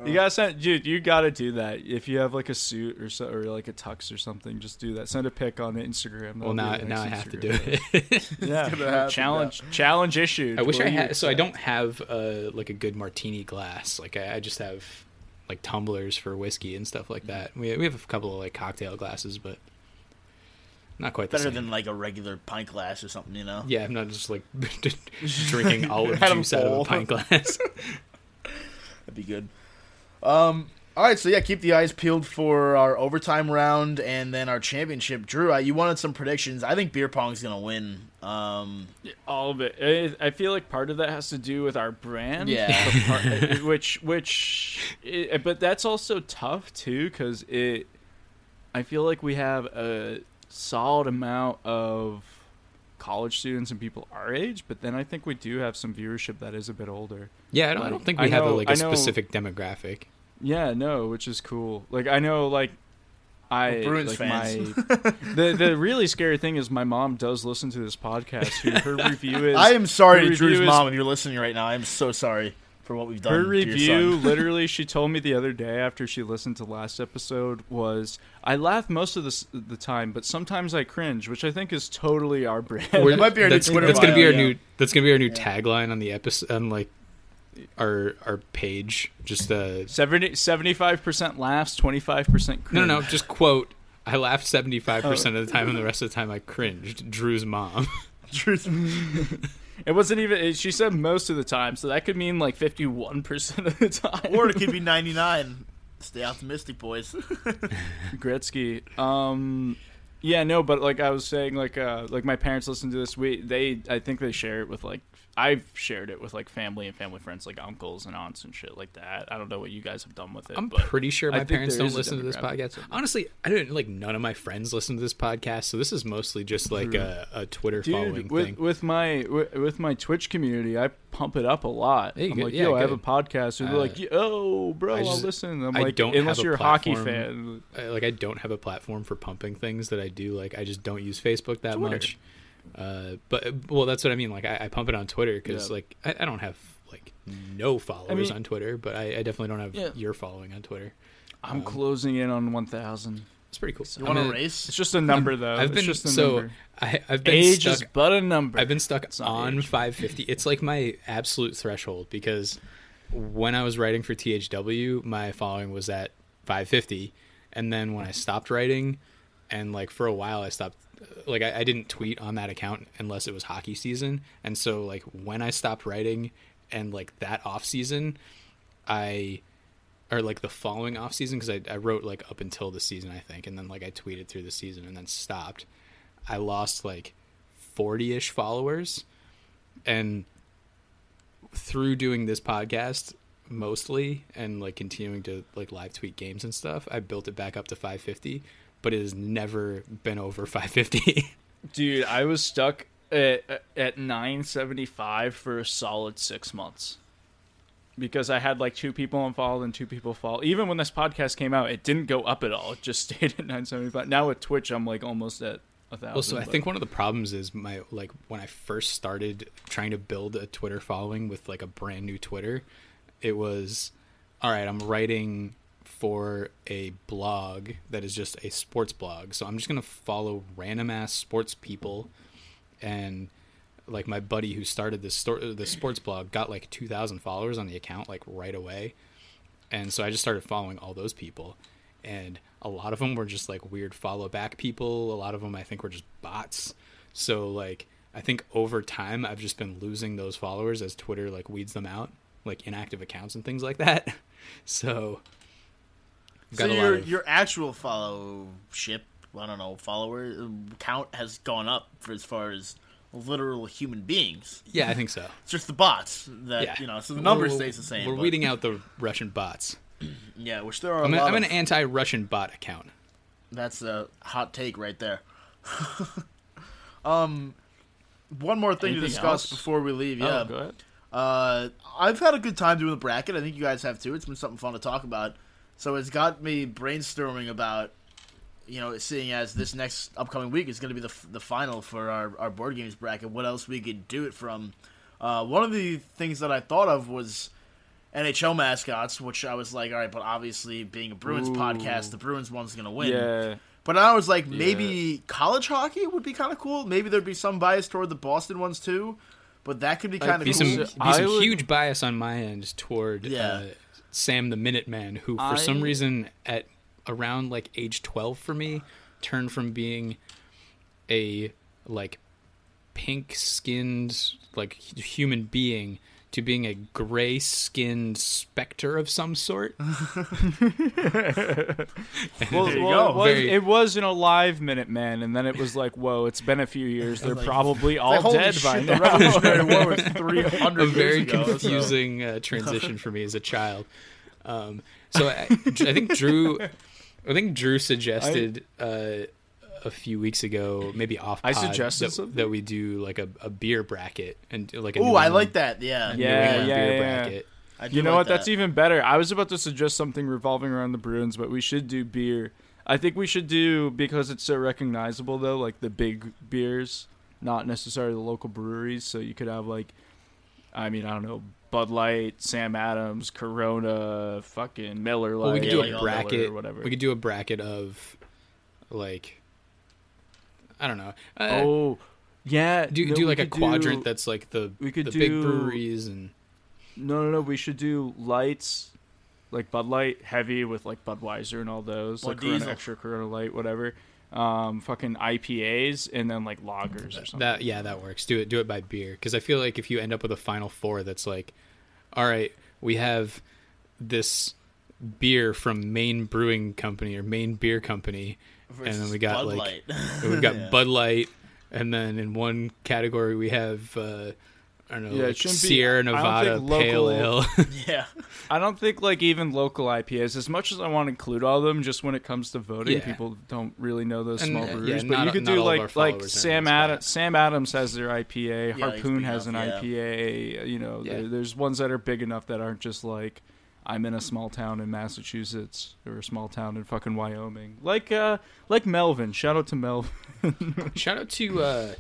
Speaker 1: You gotta send, dude. You gotta do that. If you have like a suit or so, or like a tux or something, just do that. Send a pic on the Instagram.
Speaker 2: well,
Speaker 1: That'll
Speaker 2: now
Speaker 1: be the
Speaker 2: now I have to do it.
Speaker 1: Yeah,
Speaker 3: gonna happen,
Speaker 1: challenge challenge issued.
Speaker 2: I wish
Speaker 1: What
Speaker 2: I had. So I don't have uh, like a good martini glass. Like I, I just have like tumblers for whiskey and stuff like that. We we have a couple of like cocktail glasses, but not quite the
Speaker 3: Better
Speaker 2: same.
Speaker 3: than like a regular pint glass or something, you know?
Speaker 2: yeah, I'm not just like drinking olive juice out of a pint glass.
Speaker 3: That'd be good. Um. All right, so yeah, keep the eyes peeled for our overtime round and then our championship. Drew, I, you wanted some predictions. I think beer pong's gonna win. Um,
Speaker 1: all of it. I I feel like part of that has to do with our brand.
Speaker 3: Yeah.
Speaker 1: part- which which, it, but that's also tough too because it. I feel like we have a solid amount of college students and people our age, but then I think we do have some viewership that is a bit older.
Speaker 2: yeah, I don't, I don't think
Speaker 1: I
Speaker 2: we have a, like a
Speaker 1: I know-
Speaker 2: specific demographic.
Speaker 1: Yeah, no, which is cool. Like I know, like I
Speaker 3: Well, Bruins
Speaker 1: like
Speaker 3: fans.
Speaker 1: my the the really scary thing is my mom does listen to this podcast. Who her review is
Speaker 3: I am sorry to Drew's
Speaker 1: is-
Speaker 3: mom if you're listening right now. I am so sorry for what we've done.
Speaker 1: Her
Speaker 3: to your
Speaker 1: review,
Speaker 3: son.
Speaker 1: literally, she told me the other day after she listened to last episode was I laugh most of the the time, but sometimes I cringe, which I think is totally our brand.
Speaker 2: We're-
Speaker 3: might be our new
Speaker 2: that's,
Speaker 3: Twitter
Speaker 2: that's gonna be our
Speaker 3: yeah.
Speaker 2: new. That's gonna be our new tagline on the episode. On like our our page. Just uh,
Speaker 1: 75 percent laughs, twenty five percent
Speaker 2: no,
Speaker 1: cringe.
Speaker 2: no, no. Just quote. I laughed seventy five percent of the time, and the rest of the time I cringed. Drew's mom.
Speaker 3: Drew's
Speaker 1: It wasn't even. She said most of the time, so that could mean like fifty one percent of the time.
Speaker 3: or it could be 99. Stay optimistic, boys.
Speaker 1: Gretzky. Um, yeah, no, but like I was saying, like uh, like my parents listen to this. We they I think they share it with like I've shared it with like family and family friends, like uncles and aunts and shit like that. I don't know what you guys have done with it.
Speaker 2: I'm
Speaker 1: but
Speaker 2: pretty sure my parents don't listen to this podcast. Honestly, I don't like none of my friends listen to this podcast, so this is mostly just like a, a Twitter following
Speaker 1: with
Speaker 2: thing.
Speaker 1: with my with, with my Twitch community, I pump it up a lot.
Speaker 2: Hey,
Speaker 1: I'm
Speaker 2: good.
Speaker 1: like,
Speaker 2: Yeah,
Speaker 1: yo, I have a podcast. And they're
Speaker 2: Uh,
Speaker 1: like, yo, bro,
Speaker 2: I
Speaker 1: I'll listen. I'm
Speaker 2: I
Speaker 1: like,
Speaker 2: don't
Speaker 1: unless you're a hockey fan.
Speaker 2: I, like I don't have a platform for pumping things that I do. Like I just don't use Facebook that
Speaker 1: Twitter.
Speaker 2: much. Uh, but well, that's what I mean. Like I, I pump it on Twitter because
Speaker 1: Yeah.
Speaker 2: like I, I don't have like no followers
Speaker 1: mean-
Speaker 2: on Twitter, but I, I definitely don't have
Speaker 1: Yeah.
Speaker 2: your following on Twitter.
Speaker 1: I'm
Speaker 2: Um,
Speaker 1: closing in on 1,000.
Speaker 2: It's pretty cool.
Speaker 3: You want
Speaker 2: gonna-
Speaker 3: race?
Speaker 1: It's just a number, though.
Speaker 2: I've
Speaker 1: It's
Speaker 2: been
Speaker 1: just a
Speaker 2: so
Speaker 1: number.
Speaker 2: I, I've been
Speaker 1: Age
Speaker 2: stuck.
Speaker 1: is but a number.
Speaker 2: I've been stuck on
Speaker 1: age.
Speaker 2: 550. It's like my absolute threshold because when I was writing for THW, my following was at 550, and then when I stopped writing, and like for a while I stopped, like I, I didn't tweet on that account unless it was hockey season, and so like when I stopped writing, and like that off season, I or like the following off season because I, I wrote like up until the season I think, and then like I tweeted through the season and then stopped. I lost like 40 ish followers. And through doing this podcast mostly and like continuing to like live tweet games and stuff, I built it back up to 550, but it has never been over 550.
Speaker 1: Dude, I was stuck at, at 975 for a solid six months. Because I had like two people unfollowed and two people follow. Even when this podcast came out, it didn't go up at all. It just stayed at 975. Now with Twitch, I'm like almost at a thousand.
Speaker 2: also, I
Speaker 1: but-
Speaker 2: think one of the problems is my like when I first started trying to build a Twitter following with like a brand new Twitter, it was all right, I'm writing for a blog that is just a sports blog. So I'm just to follow random ass sports people and like my buddy who started this sto- the sports blog got like 2000 followers on the account like right away. And so I just started following all those people and a lot of them were just like weird follow back people. A lot of them I think were just bots. So like I think over time I've just been losing those followers as Twitter like weeds them out, like inactive accounts and things like that. So
Speaker 3: So
Speaker 2: got a lot
Speaker 3: your
Speaker 2: of-
Speaker 3: your actual followship, I don't know, follower uh, count has gone up for as far as literal human beings.
Speaker 2: Yeah, I think so.
Speaker 3: It's just the bots that
Speaker 2: Yeah,
Speaker 3: you know. So the number
Speaker 2: We're-
Speaker 3: stays the same.
Speaker 2: We're
Speaker 3: but-
Speaker 2: weeding out the Russian bots.
Speaker 3: Yeah, which there are.
Speaker 2: I'm,
Speaker 3: a
Speaker 2: a,
Speaker 3: lot
Speaker 2: I'm an anti-Russian bot account.
Speaker 3: That's a hot take right there. um, one more thing to discuss
Speaker 1: else?
Speaker 3: before we leave.
Speaker 1: Oh,
Speaker 3: Yeah,
Speaker 1: go ahead.
Speaker 3: uh, I've had a good time doing the bracket. I think you guys have too. It's been something fun to talk about. So it's got me brainstorming about, you know, seeing as this next upcoming week is going to be the the final for our our board games bracket. What else we could do it from? Uh, one of the things that I thought of was NHL mascots, which I was like, all right, but obviously being a Bruins
Speaker 1: Ooh.
Speaker 3: podcast, the Bruins one's going to win.
Speaker 1: Yeah.
Speaker 3: But I was like, maybe college hockey would be kind of cool. Maybe there'd be some bias toward the Boston ones too. But that could be kind of
Speaker 2: Be
Speaker 3: cool.
Speaker 2: some, be some
Speaker 1: would-
Speaker 2: huge bias on my end toward
Speaker 3: Yeah.
Speaker 2: uh, Sam the Minuteman, who for some reason at around like age 12 for me turned from being a like pink skinned like human being to being a gray skinned specter of some sort.
Speaker 1: Well,
Speaker 3: There you
Speaker 1: well,
Speaker 3: go.
Speaker 1: It, was,
Speaker 2: Very-
Speaker 1: it was an alive minute man, and then it was like, whoa, it's been a few years. They're
Speaker 3: like-
Speaker 1: probably all
Speaker 3: Like, holy
Speaker 1: dead
Speaker 3: shit,
Speaker 1: by
Speaker 3: the
Speaker 1: now.
Speaker 3: Revolutionary War was 300
Speaker 2: a
Speaker 3: years
Speaker 2: very
Speaker 3: ago, so-
Speaker 2: confusing uh, transition for me as a child. Um, so I, I think Drew, I think Drew suggested uh, a few weeks ago, maybe off.
Speaker 1: I
Speaker 2: pod,
Speaker 1: suggested
Speaker 2: that,
Speaker 1: something?
Speaker 2: that we do like a, a beer bracket and like Oh,
Speaker 3: I like that. Yeah,
Speaker 2: a New
Speaker 1: Yeah, yeah,
Speaker 2: beer
Speaker 1: yeah.
Speaker 2: bracket.
Speaker 3: I
Speaker 1: You know
Speaker 3: like
Speaker 1: what? That's even better. I was about to suggest something revolving around the Bruins, but we should do beer. I think we should do because it's so recognizable though, like the big beers, not necessarily the local breweries. So you could have like, I mean, I don't know, Bud Light, Sam Adams, Corona, fucking Miller Lite.
Speaker 2: Well, we could do
Speaker 3: like
Speaker 2: a
Speaker 3: all
Speaker 1: Miller
Speaker 2: bracket.
Speaker 1: or whatever.
Speaker 2: We could do a bracket of like I don't know. Uh,
Speaker 1: oh, yeah.
Speaker 2: do
Speaker 1: no,
Speaker 2: do like a quadrant
Speaker 1: do-
Speaker 2: that's like the
Speaker 1: we could
Speaker 2: the big
Speaker 1: do-
Speaker 2: breweries and
Speaker 1: No, no, no. We should do lights, like Bud Light, heavy with like Budweiser and all those,
Speaker 3: Bud
Speaker 1: like Corona Extra, Corona Light, whatever. Um, fucking IPAs and then like lagers or something.
Speaker 2: That yeah, that works. Do it do it by beer because I feel like if you end up with a final four that's like, all right, we have this beer from Maine Brewing Company or Maine Beer Company, and then we got
Speaker 3: Bud
Speaker 2: like
Speaker 3: Light.
Speaker 2: we've got
Speaker 3: Yeah.
Speaker 2: Bud Light, and then in one category we have uh, I don't know
Speaker 1: Yeah,
Speaker 2: like
Speaker 1: shouldn't be-
Speaker 2: Sierra Nevada
Speaker 1: think
Speaker 2: Pale
Speaker 1: local-
Speaker 2: Ale.
Speaker 3: yeah.
Speaker 1: I don't think like even local IPAs, as much as I want to include all of them, just when it comes to voting,
Speaker 2: Yeah.
Speaker 1: people don't really know those
Speaker 2: And,
Speaker 1: small
Speaker 2: uh, yeah,
Speaker 1: breweries. but
Speaker 2: not-
Speaker 1: you could do
Speaker 2: all of our
Speaker 1: like like Sam
Speaker 2: in
Speaker 1: Adams. Sam Adams has their IPA.
Speaker 3: Yeah,
Speaker 1: Harpoon
Speaker 3: big
Speaker 1: has an
Speaker 3: enough, yeah.
Speaker 1: IPA. You know,
Speaker 2: Yeah.
Speaker 1: there, there's ones that are big enough that aren't just like I'm in a small town in Massachusetts or a small town in fucking Wyoming. Like uh like Melvin. Shout out to Melvin.
Speaker 2: Shout out to uh,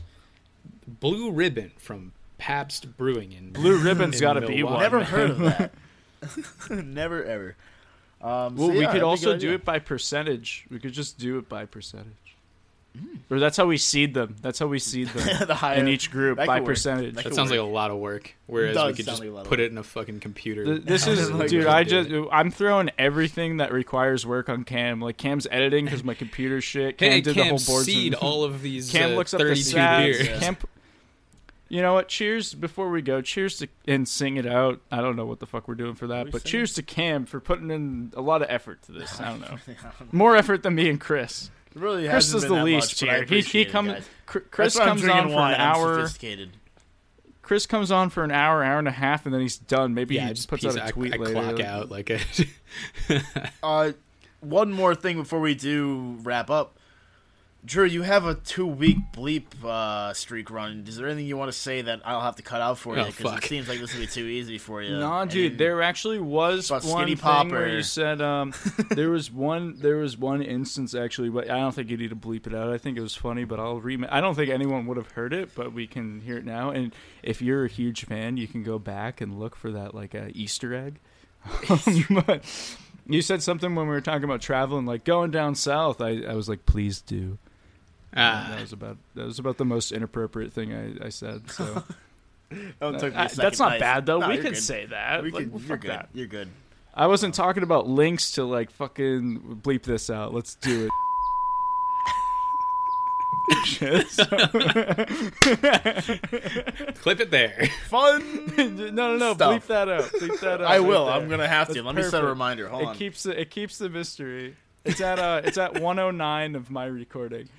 Speaker 2: Blue Ribbon from Pabst Brewing in
Speaker 1: Blue Ribbon's
Speaker 2: in
Speaker 1: got to be
Speaker 2: Milwaukee.
Speaker 1: one.
Speaker 3: Never heard of that. Never ever. Um,
Speaker 1: Well,
Speaker 3: so
Speaker 1: we could also do
Speaker 3: idea.
Speaker 1: it by percentage. We could just do it by percentage. Or that's how we seed them. That's how we seed them
Speaker 3: the higher
Speaker 1: in each group by
Speaker 3: work.
Speaker 1: percentage.
Speaker 3: That
Speaker 2: That
Speaker 3: could
Speaker 2: sounds like a lot of work. Whereas we could just
Speaker 3: like a lot of
Speaker 2: put it in a fucking computer.
Speaker 1: Th- This is,
Speaker 3: like
Speaker 1: dude. I
Speaker 2: do
Speaker 1: just, I'm throwing everything that requires work on Cam. Like Cam's editing because my computer shit. Cam
Speaker 2: hey,
Speaker 1: did
Speaker 2: Cam,
Speaker 1: the whole boards.
Speaker 2: seed
Speaker 1: and-
Speaker 2: all of these
Speaker 1: Cam
Speaker 2: uh,
Speaker 1: looks up the stats.
Speaker 2: beers.
Speaker 3: Yeah.
Speaker 1: Cam, you know what? Cheers before we go. Cheers to and sing it out. I don't know what the fuck we're doing for that, but
Speaker 3: singing?
Speaker 1: cheers to Cam for putting in a lot of effort to this. I don't know, more effort than me and Chris.
Speaker 3: It really
Speaker 1: Chris
Speaker 3: hasn't
Speaker 1: is
Speaker 3: been
Speaker 1: the
Speaker 3: that
Speaker 1: least
Speaker 3: much,
Speaker 1: here. He he comes. Chris
Speaker 3: That's why I'm
Speaker 1: comes on for an hour. Chris comes on for an hour, hour and a half, and then he's done. Maybe
Speaker 2: Yeah,
Speaker 1: he just
Speaker 2: just
Speaker 1: puts
Speaker 2: piece
Speaker 1: out a
Speaker 2: I-
Speaker 1: tweet
Speaker 2: I,
Speaker 1: later.
Speaker 2: clock out like a
Speaker 3: Uh, one more thing before we do wrap up. Drew, you have a two-week bleep uh, streak run. Is there anything you want to say that I'll have to cut out for you?
Speaker 2: Oh,
Speaker 3: Because it seems like this will be too easy for you.
Speaker 1: No,
Speaker 3: And
Speaker 1: dude, there actually was one
Speaker 3: Skinny
Speaker 1: thing where you said um, there was one there was one instance actually, but I don't think you need to bleep it out. I think it was funny, but I'll re. I don't think anyone would have heard it, but we can hear it now. And if you're a huge fan, you can go back and look for that like a Easter egg. but you said something when we were talking about traveling, like going down south. I, I was like, please do.
Speaker 2: Ah,
Speaker 1: that was about that was about the most inappropriate thing I, I said. So
Speaker 3: it took me a
Speaker 1: I- that's not
Speaker 3: Nice.
Speaker 1: bad though.
Speaker 3: No,
Speaker 1: we
Speaker 3: you're
Speaker 1: could
Speaker 3: good.
Speaker 1: say that.
Speaker 3: We
Speaker 1: Like,
Speaker 3: could,
Speaker 1: well,
Speaker 3: you're good.
Speaker 1: that.
Speaker 3: You're good.
Speaker 1: I wasn't talking about links to like fucking bleep this out. Let's do it. Shit,
Speaker 2: clip it there.
Speaker 3: Fun.
Speaker 1: no, no, no.
Speaker 3: Stuff.
Speaker 1: Bleep that out. Bleep that out.
Speaker 3: I will.
Speaker 1: right
Speaker 3: I'm gonna have to.
Speaker 1: That's
Speaker 3: Let me set a reminder. Hold
Speaker 1: It
Speaker 3: on.
Speaker 1: keeps the, it keeps the mystery. It's at uh it's at 109 of my recording.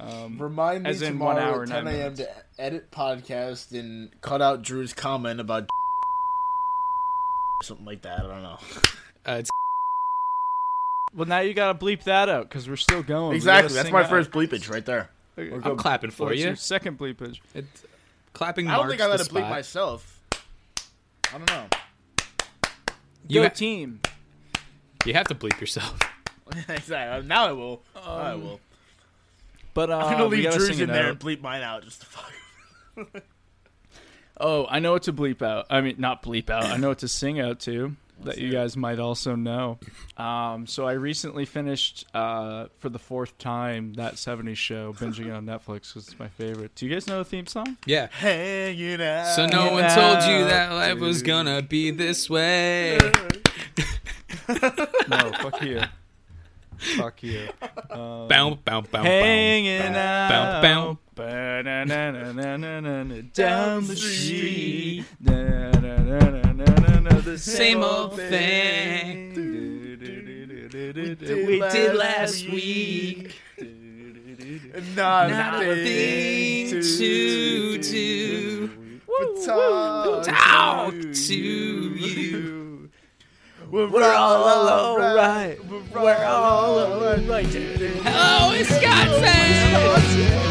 Speaker 1: Um,
Speaker 3: Remind me
Speaker 1: As in one
Speaker 3: tomorrow
Speaker 1: hour,
Speaker 3: at 10 a.m. to edit podcast and cut out Drew's comment about something like that. I don't know.
Speaker 2: Uh, it's
Speaker 1: well, now you gotta bleep that out because we're still going.
Speaker 3: Exactly. That's my
Speaker 1: out.
Speaker 3: first bleepage right there.
Speaker 2: I'm clapping for
Speaker 1: What's
Speaker 2: you.
Speaker 1: your second bleepage.
Speaker 2: It's, clapping
Speaker 3: I don't think I let
Speaker 2: the
Speaker 3: it bleep myself. I don't know.
Speaker 2: You,
Speaker 1: Go
Speaker 2: ha-
Speaker 1: team.
Speaker 2: you have to bleep yourself.
Speaker 3: exactly. Now I will. Now I
Speaker 1: Um,
Speaker 3: will.
Speaker 1: But uh,
Speaker 3: I'm gonna leave Drew's in
Speaker 1: it
Speaker 3: there
Speaker 1: out.
Speaker 3: and bleep mine out just to fuck.
Speaker 1: Oh, I know what to bleep out. I mean, not bleep out. I know what to sing out to that you guys might also know. Um, so I recently finished uh, for the fourth time that '70s show, binging on Netflix because it's my favorite. Do you guys know the theme song?
Speaker 2: Yeah.
Speaker 3: Hanging out.
Speaker 2: So no one told you that life was gonna be this way.
Speaker 1: No, fuck you. Fuck you. Um,
Speaker 2: Bow, bow, bow,
Speaker 1: Hanging out down the street. The
Speaker 2: Same old thing.
Speaker 1: We
Speaker 3: did last week. Not,
Speaker 2: Not a to do.
Speaker 3: But talk,
Speaker 2: Talk to you.
Speaker 3: We're, all alright.
Speaker 1: We're all alright.
Speaker 2: Hello, Wisconsin.